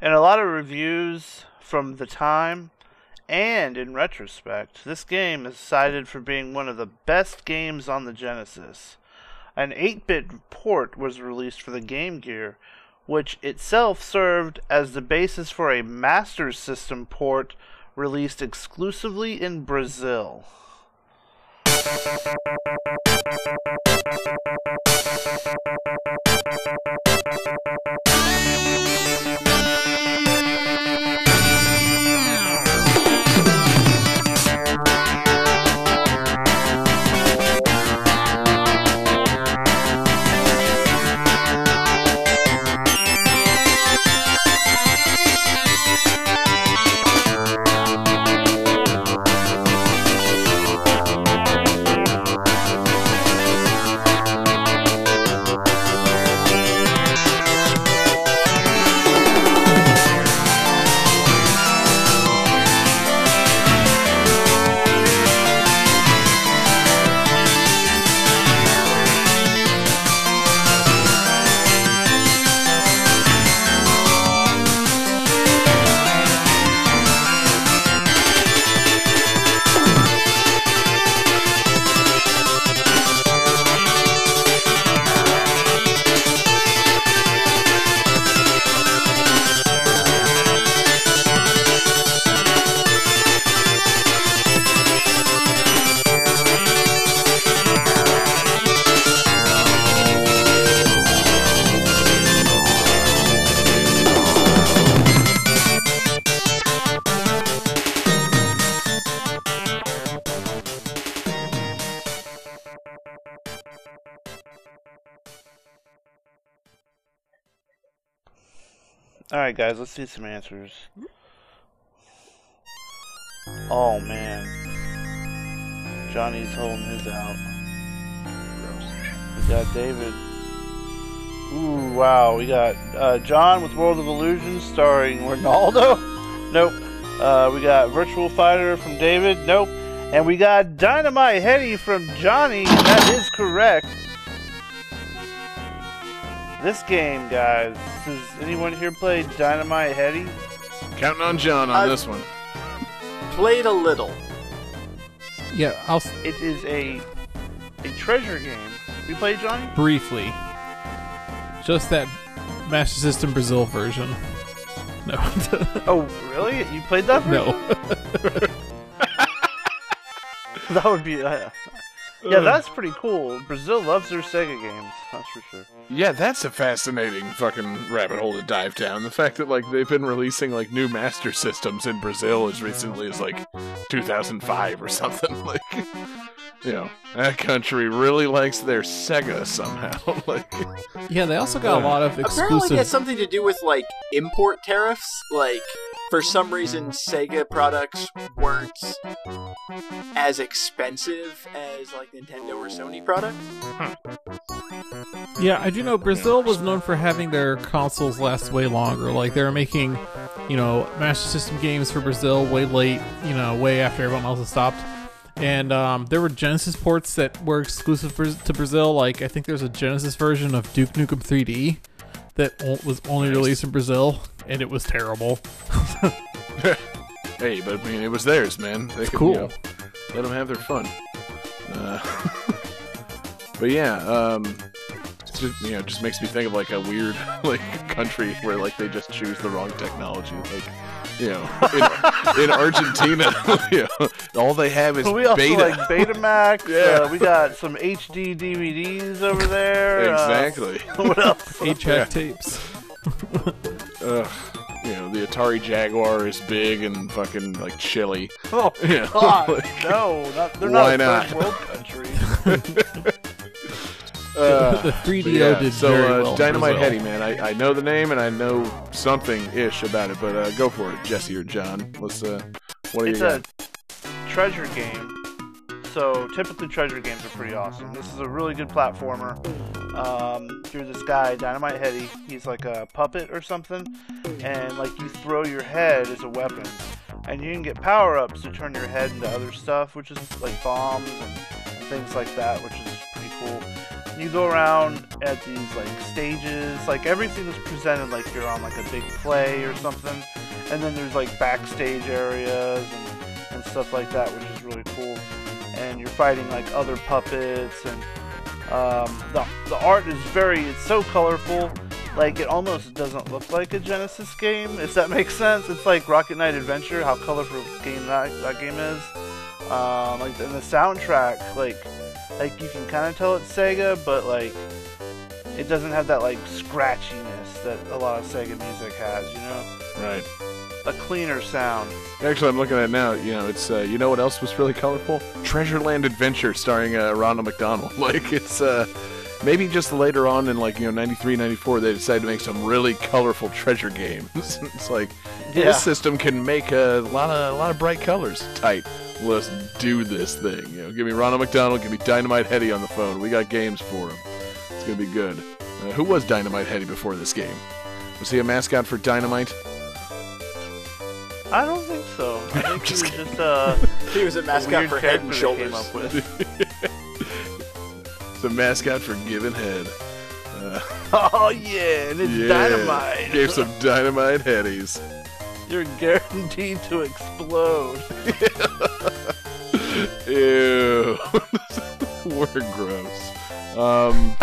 in a lot of reviews from the time, and in retrospect, this game is cited for being one of the best games on the Genesis. An 8-bit port was released for the Game Gear, which itself served as the basis for a Master System port released exclusively in Brazil. Thank you. Right, guys, let's see some answers. Oh man, Johnny's holding his out. We got David. Ooh, wow. We got uh, John with World of Illusion starring Ronaldo. [laughs] Nope. Uh, we got Virtual Fighter from David. Nope. And we got Dynamite Headdy from Johnny. That is correct. This game, guys. Has anyone here played Dynamite Headdy? Counting on John on I- this one. Played a little. Yeah, I'll It is a a treasure game. You played Johnny? briefly. Just that Master System Brazil version. No. [laughs] Oh, really? You played that? version? no. [laughs] [laughs] That would be. Uh, yeah, that's pretty cool. Brazil loves their Sega games. That's for sure. Yeah, that's a fascinating fucking rabbit hole to dive down. The fact that like they've been releasing like new master systems in Brazil as recently as like 2005 or something. [laughs] Like, you know, that country really likes their Sega somehow. [laughs] like, Yeah, they also got a lot of Apparently, exclusive. has something to do with like import tariffs. Like, for some reason, Sega products weren't as expensive as like Nintendo or Sony products. Yeah, I do know Brazil was known for having their consoles last way longer. Like they were making, you know, Master System games for Brazil way late, you know, way after everyone else had stopped. And um, there were Genesis ports that were exclusive for, to Brazil. Like I think there's a Genesis version of Duke Nukem 3D that o- was only released in Brazil, and it was terrible. [laughs] hey, but I mean, it was theirs, man. They could, cool. You know, let them have their fun. Uh, [laughs] but yeah, um, just, you know, it just makes me think of like a weird [laughs] like country where like they just choose the wrong technology. Like, you know, in, in Argentina, [laughs] you know, all they have is we also beta. like Betamax. [laughs] Yeah. uh, we got some HD DVDs over there. uh, exactly. [laughs] what else? Eight track tapes. Ugh. You know, the Atari Jaguar is big and fucking like chilly. Oh Yeah. God, Like- no, not, they're Why not a not? third world country. Uh, [laughs] the 3DO yeah, did so very uh, well. in Dynamite Brazil. Headdy, man. I, I know the name and I know something ish about it, but uh, go for it, Jesse or John. Let's uh, what do it's you a got? treasure game. So typically treasure games are pretty awesome. This is a really good platformer. Um, you're this guy, Dynamite Headdy. He's like a puppet or something, and like you throw your head as a weapon, and you can get power ups to turn your head into other stuff, which is like bombs and, and things like that, which is pretty cool. You go around at these like stages, like everything is presented like you're on like a big play or something, and then there's like backstage areas and and stuff like that, which is really cool. And you're fighting like other puppets, and um, the the art is very it's so colorful, like it almost doesn't look like a Genesis game, if that [laughs] makes sense. It's like Rocket Knight Adventure, how colorful game that that game is. Um, like and the soundtrack, like like you can kind of tell it's Sega, but like it doesn't have that like scratchiness that a lot of Sega music has, you know, Right. a cleaner sound. Actually, I'm looking at it now. You know, it's uh, you know what else was really colorful? Treasure Land Adventure, starring uh, Ronald McDonald. [laughs] Like it's uh, maybe just later on in like you know 93, 94, they decided to make some really colorful treasure games. [laughs] it's like Yeah. this system can make a lot of a lot of bright colors. Tight. Let's do this thing. You know, give me Ronald McDonald, give me Dynamite Headdy on the phone. We got games for him. It's gonna be good. Uh, who was Dynamite Headdy before this game? Was he a mascot for Dynamite? I don't think so. I [laughs] think he just was just uh, [laughs] He was a a mascot weird for Head and Shoulders. came up with. [laughs] It's a mascot for Given Head. Uh, Oh yeah, and it's yeah. dynamite. Gave some dynamite headies. You're guaranteed to explode. [laughs] Ew. [laughs] We're gross. Um,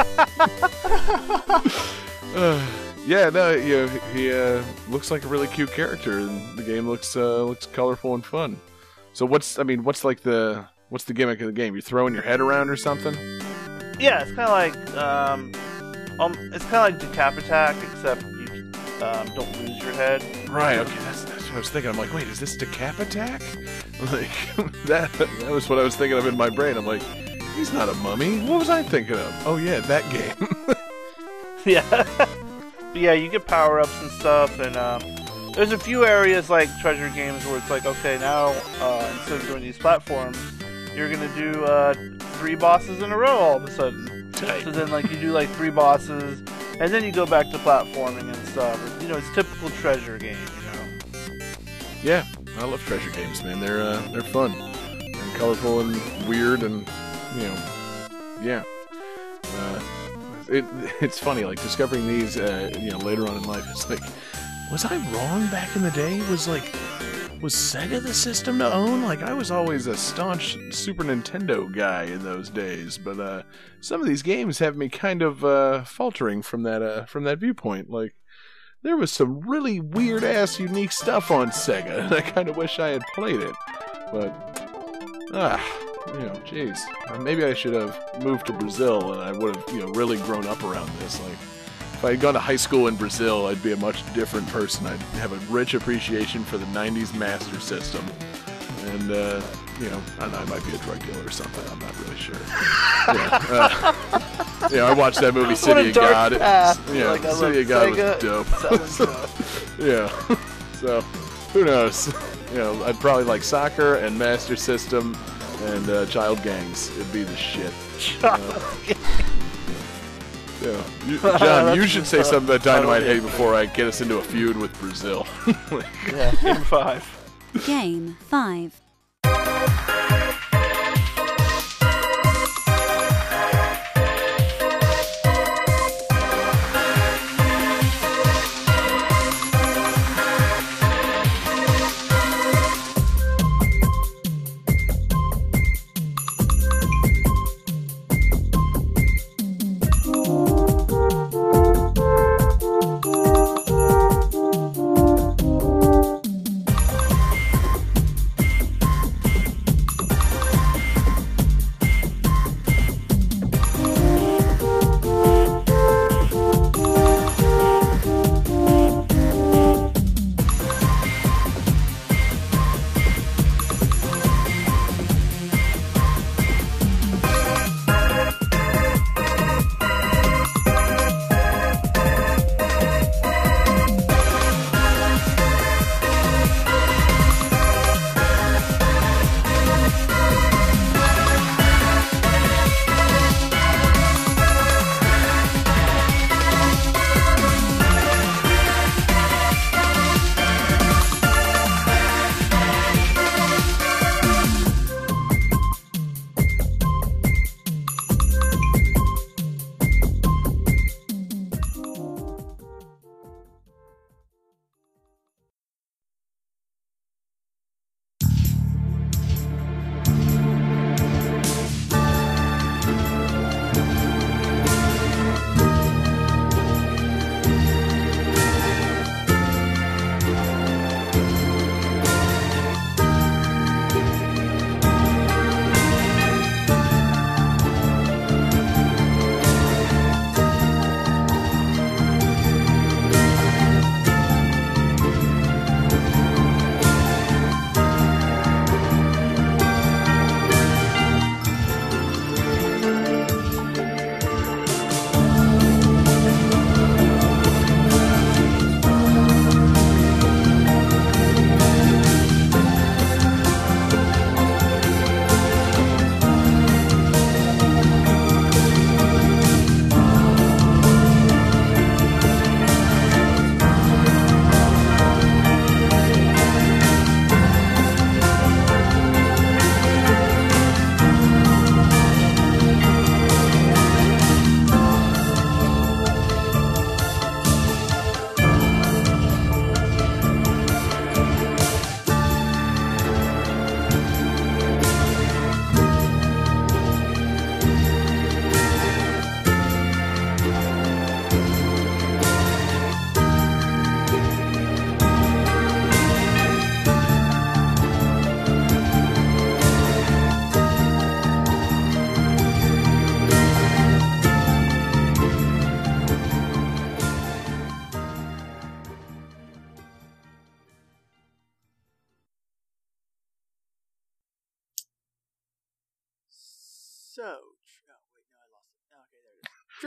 uh, [sighs] yeah, no, you know, he uh, looks like a really cute character, and the game looks uh, looks colorful and fun. So what's, I mean, what's like the what's the gimmick of the game? You're throwing your head around or something? Yeah, it's kind of like um, um, it's kind of like Decap Attack, except um, don't lose your head. Right. Okay, that's, that's what I was thinking. I'm like, wait, is this Decap Attack? [laughs] Like [laughs] that. That was what I was thinking of in my brain. I'm like, he's not a mummy. What was I thinking of? Oh yeah, that game. [laughs] yeah. yeah, you get power ups and stuff, and um, there's a few areas like treasure games where it's like, okay, now uh, instead of doing these platforms, you're gonna do uh, three bosses in a row all of a sudden. Tight. So then, like, you do like three bosses, and then you go back to platforming and stuff. You know, it's typical treasure game. You know. Yeah, I love treasure games, man. They're uh, they're fun and colorful and weird and you know, yeah. Uh, it [laughs] it's funny like discovering these uh, you know later on in life. It's like, was I wrong back in the day? Was like. Was Sega the system to own? Like I was always a staunch Super Nintendo guy in those days, but uh, some of these games have me kind of uh, faltering from that uh, from that viewpoint. Like there was some really weird ass unique stuff on Sega, [laughs] and I kind of wish I had played it. But, ah, you know, jeez. Maybe I should have moved to Brazil, and I would have, you know, really grown up around this. Like, if I had gone to high school in Brazil, I'd be a much different person. I'd have a rich appreciation for the 90s Master System. And, uh, you know, I don't know, I might be a drug dealer or something. I'm not really sure. [laughs] yeah, uh, I watched that movie City of God. path. Yeah, Like, City of God was dope. [laughs] Yeah. so, who knows? You know, I'd probably like soccer and Master System and uh, Child Gangs. It'd be the shit. Yeah. You, [laughs] John, you should say something about Dynamite totally. Hey before I get us into a feud with Brazil. [laughs] Yeah, game five. Game 5.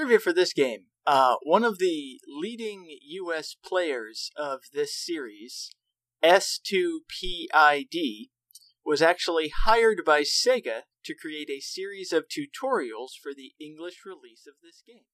Trivia for this game. Uh, one of the leading U.S. players of this series, S2PID, was actually hired by Sega to create a series of tutorials for the English release of this game.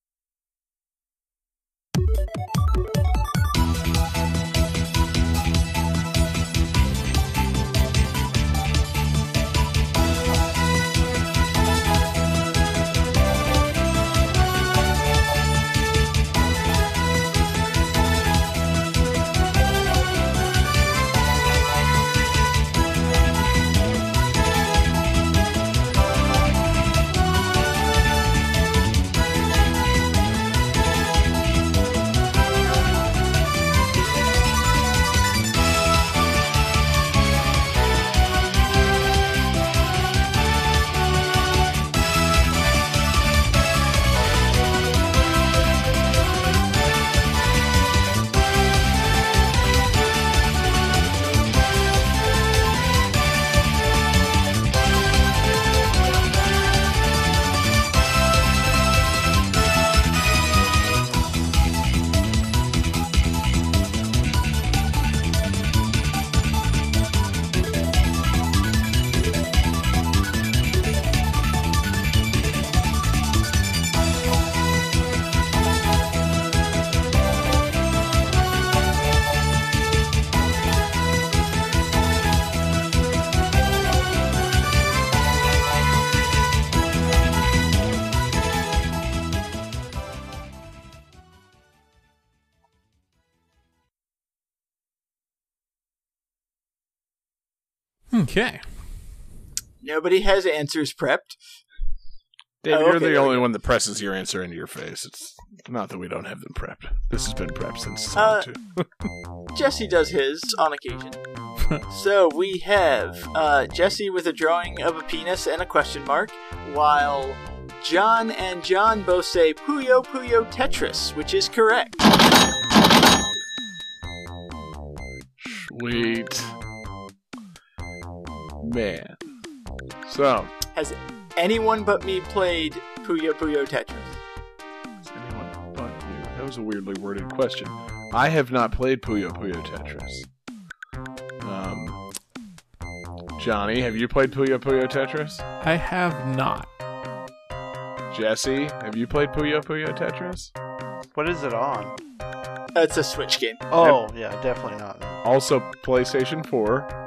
Okay. Nobody has answers prepped. David, Oh, you're okay, the only one that presses your answer into your face. It's not that we don't have them prepped. This has been prepped since Uh, Sonic 2. [laughs] Jesse does his on occasion. [laughs] so we have uh, Jesse with a drawing of a penis and a question mark, while John and John both say Puyo Puyo Tetris, which is correct. Sweet. Man. So, Has anyone but me played Puyo Puyo Tetris? is anyone but you? That was a weirdly worded question. I have not played Puyo Puyo Tetris. Um, Johnny, have you played Puyo Puyo Tetris? I have not. Jesse, have you played Puyo Puyo Tetris? What is it on? It's a Switch game. Oh, yeah, definitely not. Also, PlayStation 4.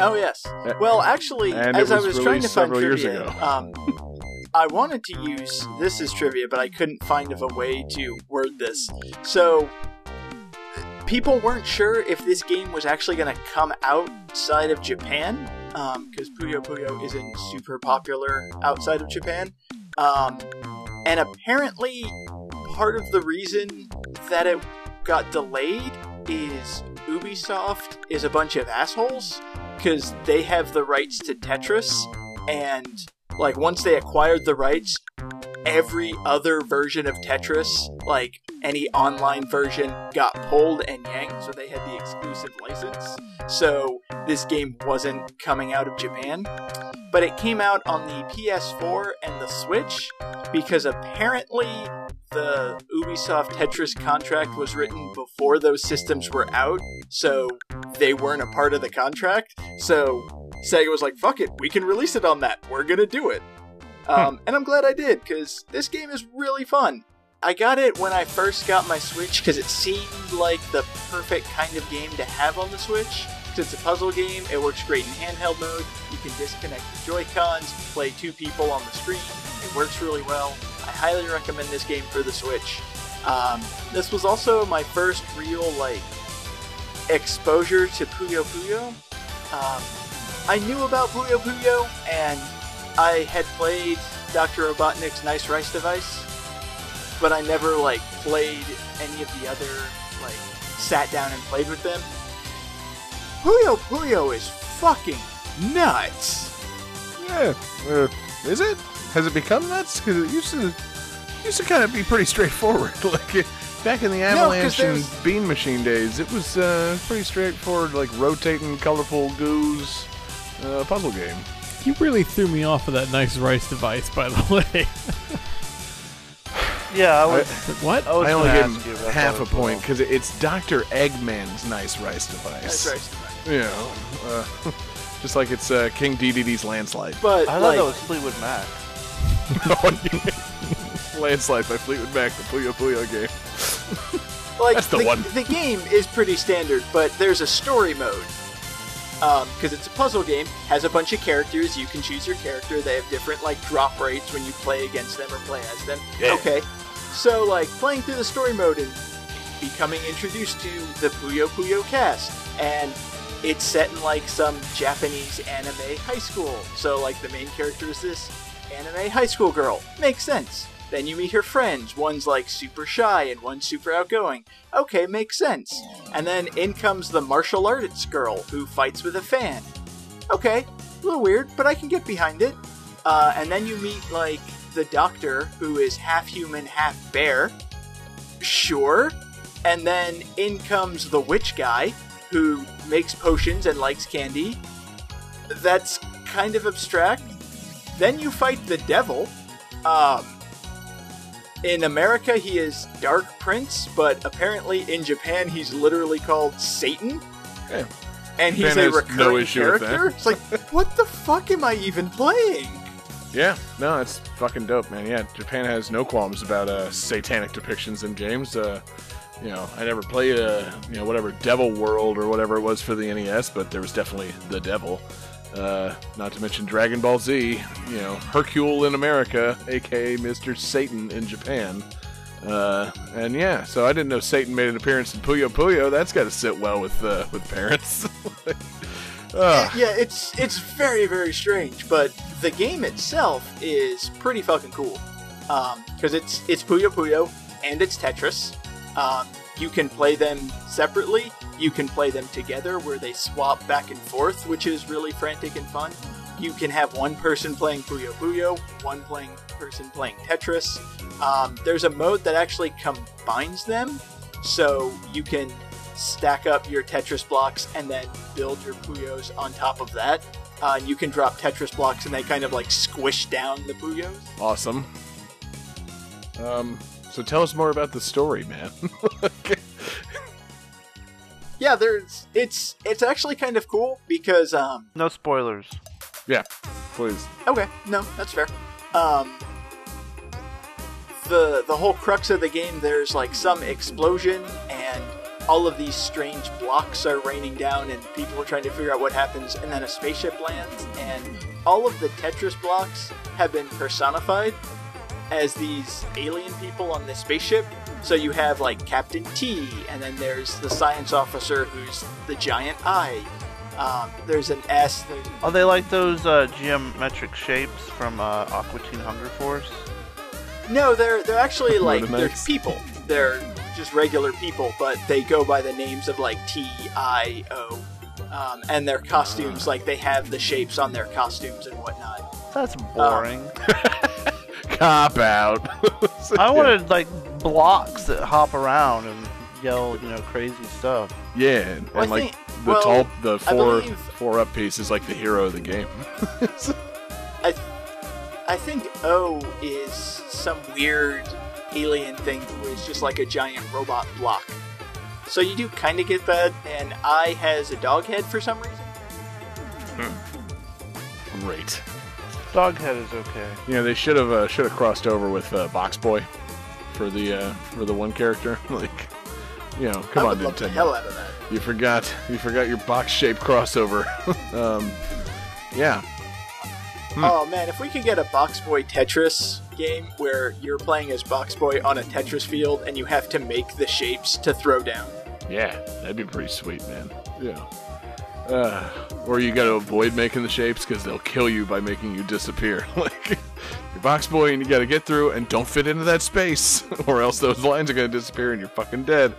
Oh yes. Well, actually, [laughs] And as it I was was trying to find trivia, ago. um, I wanted to use this as trivia, but I couldn't find of a way to word this. So, people weren't sure if this game was actually going to come outside of Japan, because Puyo Puyo isn't super popular outside of Japan. Um, and apparently, part of the reason that it got delayed is Ubisoft is a bunch of assholes because they have the rights to Tetris, and like once they acquired the rights, every other version of Tetris, like any online version, got pulled and yanked, so they had the exclusive license. So this game wasn't coming out of Japan, but it came out on the PS4 and the Switch because apparently the Ubisoft Tetris contract was written before those systems were out, so they weren't a part of the contract. So Sega was like, fuck it, we can release it on that. We're gonna do it. Um, and I'm glad I did, because this game is really fun. I got it when I first got my Switch because it seemed like the perfect kind of game to have on the Switch. 'Cause It's a puzzle game, it works great in handheld mode, you can disconnect the Joy-Cons, play two people on the screen, it works really well. I highly recommend this game for the Switch. Um, this was also my first real, like, exposure to Puyo Puyo. Um, I knew about Puyo Puyo, and I had played Dr. Robotnik's Nice Rice Device, but I never like played any of the other like sat down and played with them. Puyo Puyo is fucking nuts. Yeah. Uh, is it? Has it become nuts? Because it used to used to kind of be pretty straightforward. [laughs] like uh, back in the Avalanche and Bean Machine days, it was uh, pretty straightforward, like rotating colorful goos uh, puzzle game. You really threw me off of that nice rice device, by the [laughs] way. Yeah, I was. What? I, was I only gonna give you him half a point because it's Dr. Eggman's nice rice device. That's right. You know, uh, [laughs] just like it's uh, King Dedede's landslide. But I thought like, that was Fleetwood Mac. [laughs] landslide by Fleetwood Mac, the Puyo Puyo game. like That's the the, one. the game is pretty standard, but there's a story mode. Um, because it's a puzzle game, has a bunch of characters. You can choose your character. They have different like drop rates when you play against them or play as them. Yeah. Okay, so like playing through the story mode and becoming introduced to the Puyo Puyo cast, and it's set in like some Japanese anime high school. So like the main character is this anime high school girl. Makes sense. Then you meet her friends. One's like super shy and one's super outgoing. Okay, makes sense. And then in comes the martial arts girl who fights with a fan. Okay, a little weird, but I can get behind it. Uh, and then you meet like the doctor who is half human, half bear. Sure. And then in comes the witch guy who makes potions and likes candy. That's kind of abstract. Then you fight the devil. Um, in America, he is Dark Prince, but apparently in Japan, he's literally called Satan. And he's Japan a no recurring that. character. It's like, [laughs] what the fuck am I even playing? Yeah, no, it's fucking dope, man. Yeah, Japan has no qualms about uh, satanic depictions in games. Uh, you know, I never played uh, you know whatever Devil World or whatever it was for the NES, but there was definitely the devil. Uh, not to mention Dragon Ball Z. You know, Hercule in America, aka Mr. Satan in Japan. Uh, and yeah, so I didn't know Satan made an appearance in Puyo Puyo. That's got to sit well with uh, with parents. [laughs] Ugh. Yeah, it's it's very very strange, but the game itself is pretty fucking cool. Because it's it's Puyo Puyo and it's Tetris. Um, you can play them separately. You can play them together, where they swap back and forth, which is really frantic and fun. You can have one person playing Puyo Puyo, one playing person playing Tetris. Um, there's a mode that actually combines them, so you can stack up your Tetris blocks and then build your Puyos on top of that. Uh, and you can drop Tetris blocks and they kind of like squish down the Puyos. Awesome. Um, so tell us more about the story, man. [laughs] Yeah, there's it's it's actually kind of cool because um No spoilers. yeah, please. okay, no, that's fair. Um the the whole crux of the game there's like some explosion and all of these strange blocks are raining down and people are trying to figure out what happens and then a spaceship lands and all of the Tetris blocks have been personified as these alien people on this spaceship. So you have like Captain T, and then there's the science officer who's the giant eye. Um, there's an S. There's, Are they like those uh, geometric shapes from uh, Aqua Teen Hunger Force? no, they're they're actually like they're people. They're just regular people, but they go by the names of like T I O. Um, and their costumes, like they have the shapes on their costumes and whatnot. That's boring. [laughs] Cop out. [laughs] I wanted like blocks that hop around and yell, you know, crazy stuff. Yeah, and, Well, I and like think- the well, tall, the I four believe- four up piece is like the hero of the game. [laughs] I, I think O is some weird alien thing who is just like a giant robot block. So you do kind of get that, and I has a dog head for some reason. Hmm. Great. Doghead is okay. You know they should have uh, should have crossed over with uh, Box Boy for the uh, for the one character. [laughs] like, you know, come I on, would love the hell out of that. You forgot you forgot your box shaped crossover. [laughs] um, yeah, Hmm. Oh man, if we could get a Box Boy Tetris game where you're playing as Box Boy on a Tetris field and you have to make the shapes to throw down. yeah, that'd be pretty sweet, man. Yeah. Uh, or you got to avoid making the shapes because they'll kill you by making you disappear. [laughs] like your box boy, and you got to get through and don't fit into that space, [laughs] or else those lines are gonna disappear and you're fucking dead.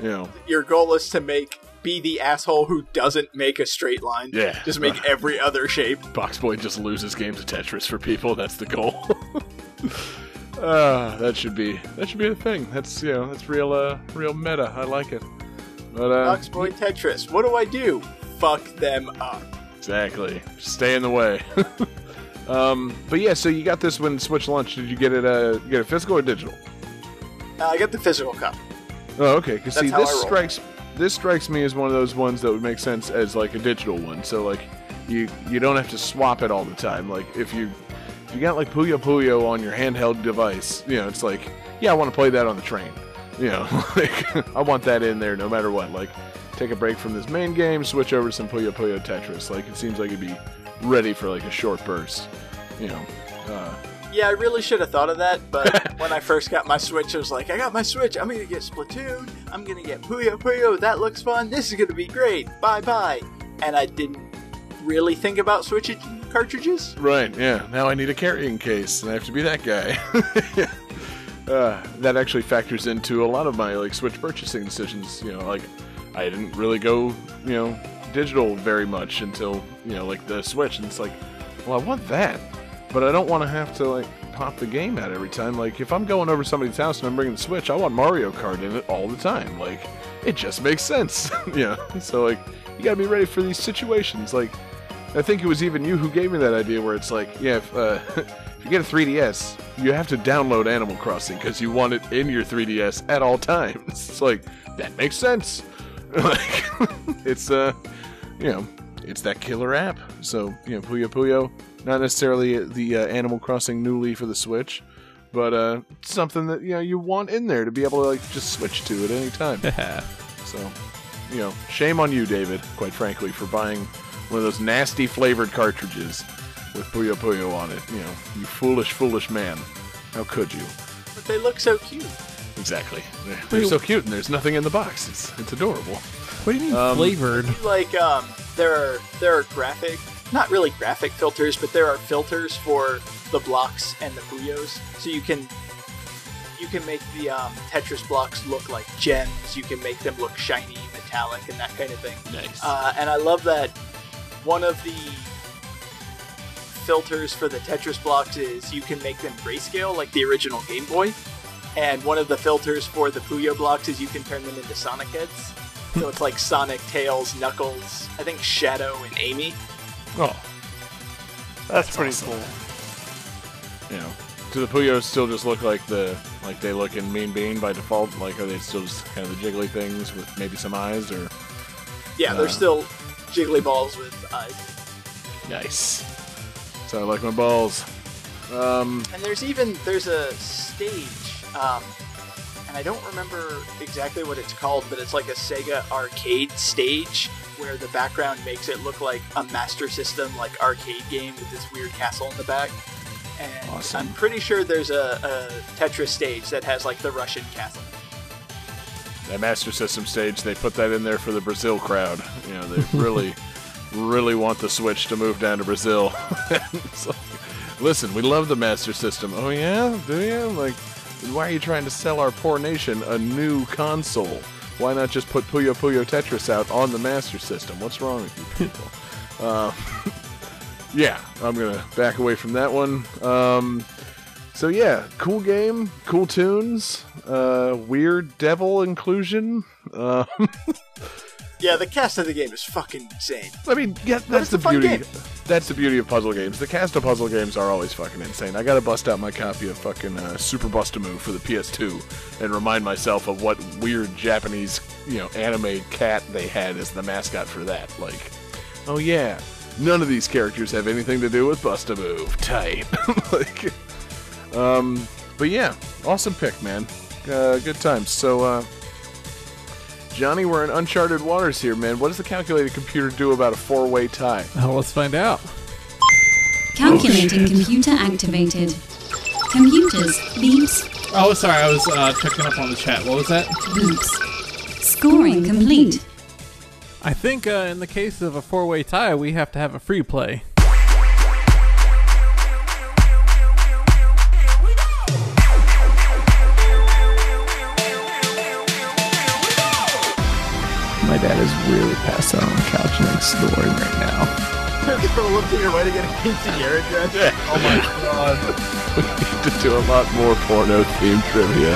You know. Your goal is to make be the asshole who doesn't make a straight line. Yeah. Just make [laughs] every other shape. Box Boy just loses games of Tetris for people. That's the goal. uh, that should be that should be a thing. That's you know that's real uh real meta. I like it. But uh, Box Boy Tetris. What do I do? Fuck them up. exactly, stay in the way. [laughs] um, but yeah, so you got this when Switch launched. Did you get it? Uh, you get it physical or digital? Uh, I got the physical copy. Oh, okay. Because see, this strikes this strikes me as one of those ones that would make sense as like a digital one. So like, you you don't have to swap it all the time. Like if you if you got like Puyo Puyo on your handheld device, you know, it's like, yeah, I want to play that on the train. You know, [laughs] like I want that in there no matter what. Like, take a break from this main game, switch over to some Puyo Puyo Tetris. Like it seems like it'd be ready for like a short burst. You know. Uh, Yeah, I really should have thought of that, but [laughs] when I first got my Switch, I was like, I got my Switch, I'm gonna get Splatoon, I'm gonna get Puyo Puyo, that looks fun, this is gonna be great, bye bye. And I didn't really think about switching cartridges. Right, yeah. Now I need a carrying case, and I have to be that guy. [laughs] uh, that actually factors into a lot of my like Switch purchasing decisions. You know, like I didn't really go, you know, digital very much until you know, like the Switch, and it's like, well, I want that, but I don't want to have to like pop the game out every time. Like if I'm going over somebody's house and I'm bringing the Switch, I want Mario Kart in it all the time. Like it just makes sense. [laughs] yeah. So like you gotta be ready for these situations. Like I think it was even you who gave me that idea where it's like, yeah, if, uh, [laughs] if you get a 3DS, you have to download Animal Crossing because you want it in your 3DS at all times. [laughs] It's like, that makes sense. [laughs] like, it's, uh, you know, it's that killer app. So, you know, Puyo Puyo, not necessarily the uh, Animal Crossing New Leaf for the Switch, but uh, something that, you know, you want in there to be able to, like, just switch to at any time. [laughs] So, you know, shame on you, David, quite frankly, for buying one of those nasty flavored cartridges with Puyo Puyo on it. You know, you foolish, foolish man. How could you? But they look so cute. Exactly. They're, they're so cute, and there's nothing in the box. It's it's adorable. What do you mean Um, flavored? Like, um, there are there are graphic, not really graphic filters, but there are filters for the blocks and the Puyos, so you can you can make the um, Tetris blocks look like gems. You can make them look shiny, metallic, and that kind of thing. Nice. Uh, and I love that one of the filters for the Tetris blocks is you can make them grayscale like the original Game Boy. And one of the filters for the Puyo blocks is you can turn them into Sonic heads. so it's like Sonic, Tails, Knuckles, I think Shadow, and Amy. oh, That's, pretty awesome. cool. you know, do the Puyos still just look like the like they look in Mean Bean by default? Like, are they still just kind of the jiggly things with maybe some eyes? Or Yeah, Uh. they're still jiggly balls with eyes. nice. So I like my balls. Um, And there's even there's a stage, um, and I don't remember exactly what it's called, but it's like a Sega arcade stage where the background makes it look like a Master System like arcade game with this weird castle in the back. And Awesome. I'm pretty sure there's a, a Tetris stage that has like the Russian castle. that Master System stage, they put that in there for the Brazil crowd. You know, they really, [laughs] really want the Switch to move down to Brazil. [laughs] Like, Listen, we love the Master System. Oh yeah, do you? Like, why are you trying to sell our poor nation a new console? Why not just put Puyo Puyo Tetris out on the Master System? What's wrong with you people? [laughs] uh, [laughs] yeah, I'm gonna back away from that one. Um, so yeah, cool game, cool tunes, uh, weird devil inclusion. Uh, [laughs] Yeah, the cast of the game is fucking insane. I mean, yeah, that's the beauty. game. That's the beauty of puzzle games. The cast of puzzle games are always fucking insane. I gotta bust out my copy of fucking uh, Super Bust-A-Move for the PS2 and remind myself of what weird Japanese, you know, anime cat they had as the mascot for that. Like, oh yeah, none of these characters have anything to do with Bustamoo. Tight. [laughs] like, um, but yeah, awesome pick, man. Uh, good times. So, uh, Johnny, we're in uncharted waters here, man. What does the calculated computer do about a four-way tie? Oh, let's find out. Calculating computer activated. Computers, beeps, Oh, sorry, I was uh, checking up on the chat. What was that? beeps. Scoring complete. I think uh, in the case of a four-way tie, we have to have a free play. My dad is really passed out on the couch and like snoring right now. From lifting your way to get a quinceanera dress. Oh my god. [laughs] we need to do a lot more porno themed trivia.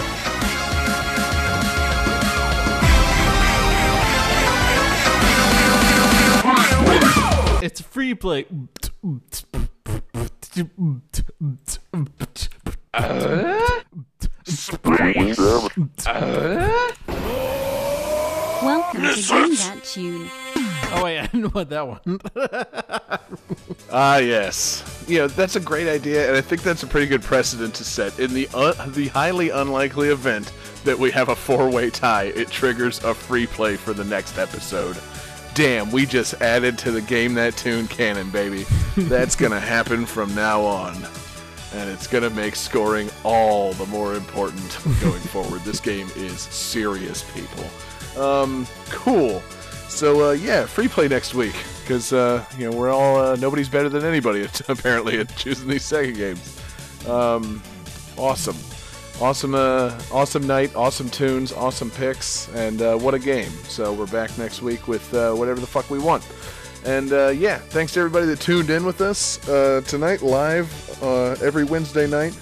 It's free play. Uh? Uh? Welcome to Game That Tune. Oh wait, [laughs] I didn't know what that one. [laughs] Ah, yes. You know, that's a great idea, and I think that's a pretty good precedent to set. In the uh, the highly unlikely event that we have a four-way tie, it triggers a free play for the next episode. Damn, we just added to the game that tune canon, baby. That's gonna [laughs] happen from now on. And it's gonna make scoring all the more important going forward. This game is serious, people. Um, cool. So uh, yeah, free play next week because uh, you know we're all uh, nobody's better than anybody [laughs] apparently at choosing these Sega games. Um, awesome, awesome, uh, awesome night, awesome tunes, awesome picks, and uh, what a game! So we're back next week with uh, whatever the fuck we want. And uh, yeah, thanks to everybody that tuned in with us uh, tonight live uh, every Wednesday night.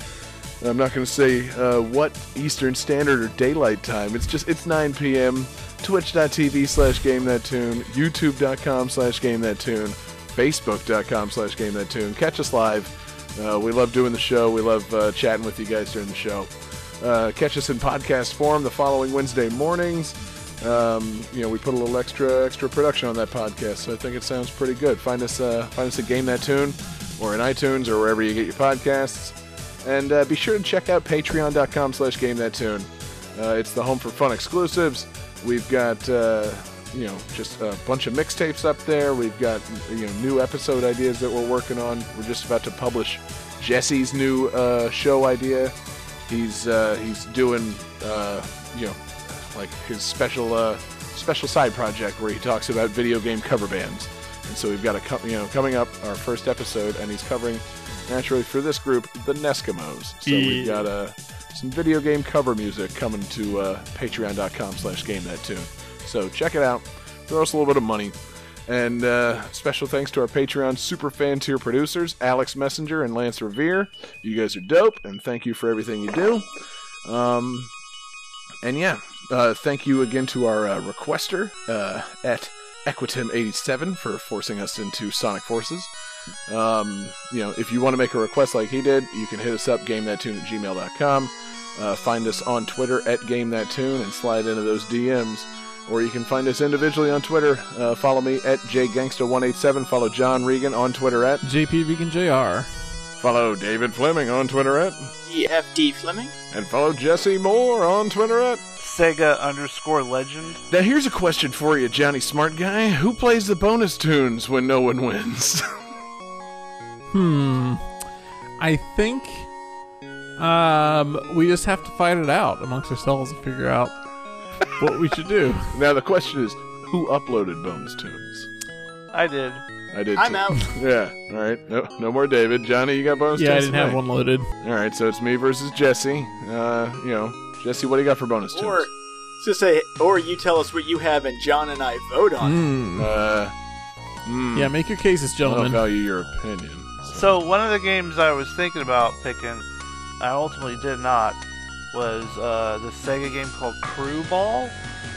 I'm not going to say uh, what Eastern Standard or Daylight Time. It's just it's 9 p.m. Twitch.tv slash Game That Tune, YouTube.com slash Game That Tune, Facebook.com slash Game That Tune. Catch us live. Uh, we love doing the show. We love uh, chatting with you guys during the show. Uh, catch us in podcast form the following Wednesday mornings. Um, you know, we put a little extra extra production on that podcast, so I think it sounds pretty good. Find us uh, find us at Game That Tune, or in iTunes, or wherever you get your podcasts. And uh, be sure to check out patreon.com slash game that tune. Uh, it's the home for fun exclusives. We've got, uh, you know, just a bunch of mixtapes up there. We've got, you know, new episode ideas that we're working on. We're just about to publish Jesse's new uh, show idea. He's uh, he's doing, uh, you know, like his special uh, special side project where he talks about video game cover bands. And so we've got a you know coming up our first episode, and he's covering naturally for this group the Neskimos. So we've got uh, some video game cover music coming to uh, patreon.com slash game that tune. So check it out. Throw us a little bit of money. And uh, special thanks to our Patreon super fan tier producers, Alex Messenger and Lance Riviere. You guys are dope, and thank you for everything you do. Um, and yeah, uh, thank you again to our uh, requester uh, at Equidem87 for forcing us into Sonic Forces. Um, you know, if you want to make a request like he did, you can hit us up, gamethattune at gmail.com. Uh, find us on Twitter at GameThatTune and slide into those DMs. Or you can find us individually on Twitter. Uh, follow me at JGangsta187. Follow John Regan on Twitter at. JP Vegan JR. Follow David Fleming on Twitter at. EFD Fleming. And follow Jesse Moore on Twitter at. Sega underscore legend. Now here's a question for you, Johnny Smart Guy. Who plays the bonus tunes when no one wins? [laughs] Hmm. I think um we just have to fight it out amongst ourselves and figure out what we should do. [laughs] now the question is, who uploaded bonus tunes? I did. I did. I'm too. out. [laughs] Yeah. All right. No, no more David. Johnny, you got bonus Yeah, I tunes didn't have tonight? one loaded. All right. So it's me versus Jesse. Uh, you know, Jesse, what do you got for bonus tunes? Or just say, or you tell us what you have, and John and I vote on. it. Hmm. Uh, mm, Yeah, make your cases, gentlemen. I don't gentlemen. value your opinion. So one of the games I was thinking about picking, I ultimately did not, was uh, the Sega game called Crüe Ball,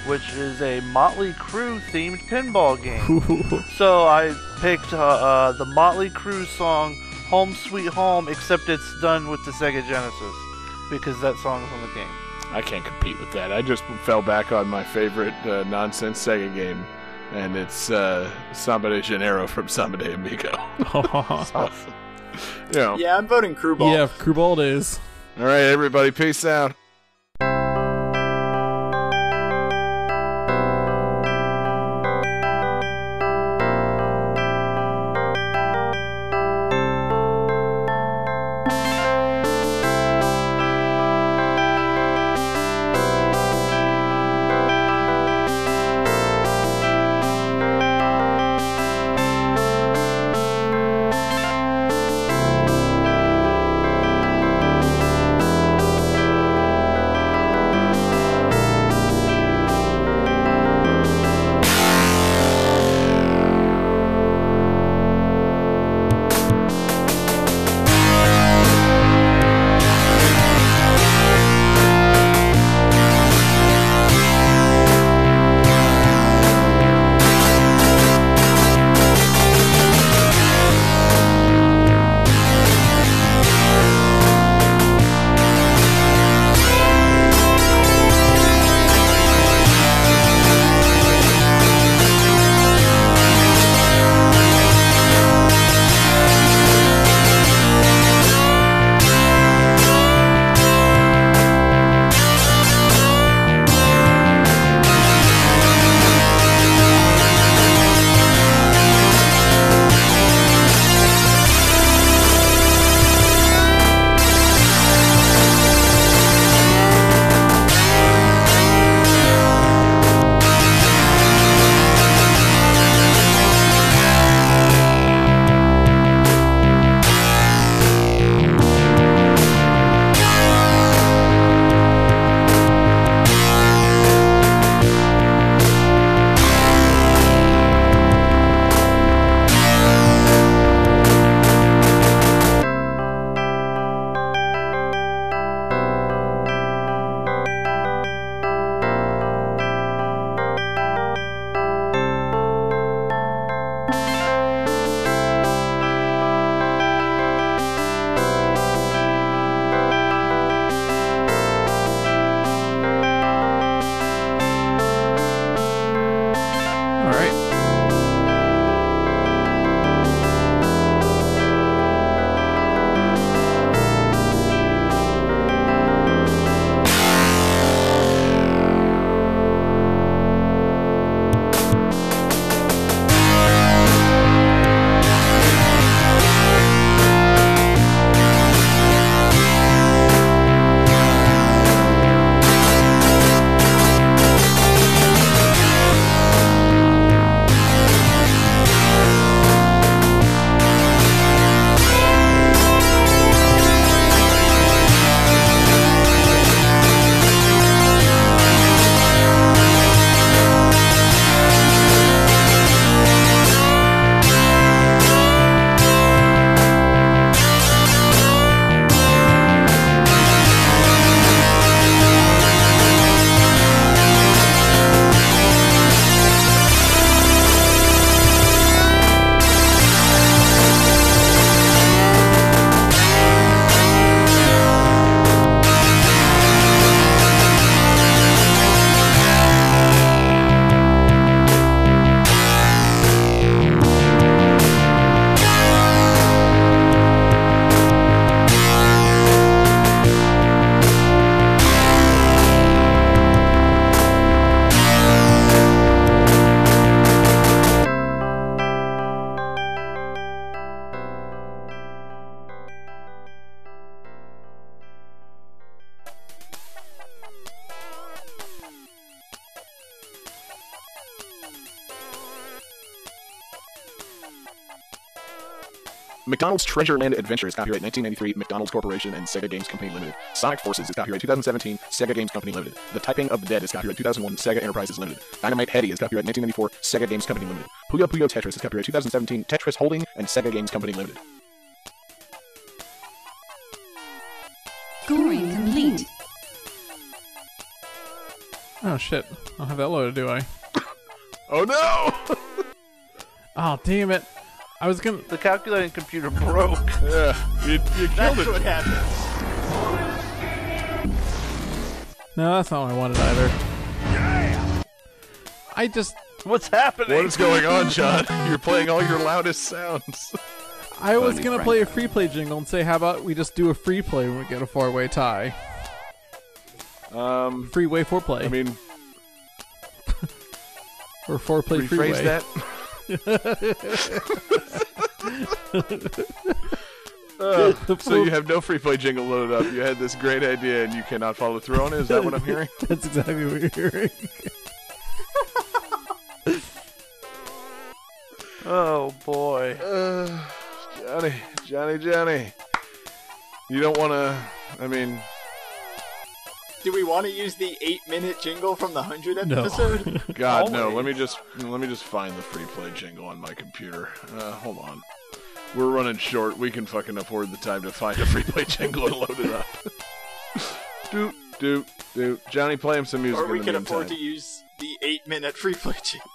which is a Mötley Crüe themed pinball game. [laughs] so I picked uh, uh, the Mötley Crüe song "Home Sweet Home," except it's done with the Sega Genesis because that song is on the game. I can't compete with that. I just fell back on my favorite uh, nonsense Sega game, and it's uh, Samba de Janeiro from Samba de Amigo. awesome. You know. Yeah, I'm voting crew yeah, Crüe Ball it is. All right, everybody, peace out. McDonald's Treasure Land Adventure is copyright 1993 McDonald's Corporation and Sega Games Company Limited. Sonic Forces is copyright 2017 Sega Games Company Limited. The Typing of the Dead is copyright 2001 Sega Enterprises Limited. Dynamite Headdy is copyright 1994 Sega Games Company Limited. Puyo Puyo Tetris is copyright 2017 Tetris Holding and Sega Games Company Limited. Scoring complete. Oh shit! I don't have that loaded, do I? [laughs] Oh no! [laughs] Oh damn it! I was gonna. The calculating computer [laughs] broke. yeah, you, you That's killed what it. happens. No, that's not what I wanted either. I just. What's happening? What is going on, John? [laughs] You're playing all your loudest sounds. I was Funny gonna Frank. play a free play jingle and say, how about we just do a free play when we get a four way tie? Um, Freeway four play. I mean, [laughs] or four play rephrase freeway. that. Uh, [laughs] so you have no free play jingle loaded up. You had this great idea and you cannot follow through on it. Is that what I'm hearing? [laughs] That's exactly what you're hearing. [laughs] Oh boy. Uh, [sighs] Johnny, Johnny, Johnny. You don't want to. I mean, Do we want to use the eight-minute jingle from the hundred No. episode? [laughs] God, no. Let me just let me just find the free play jingle on my computer. Uh, hold on. We're running short. We can fucking afford the time to find a free play [laughs] jingle and load it up. [laughs] doot doot doot. Johnny, play him some music or we in the can afford to use the eight-minute free play jingle.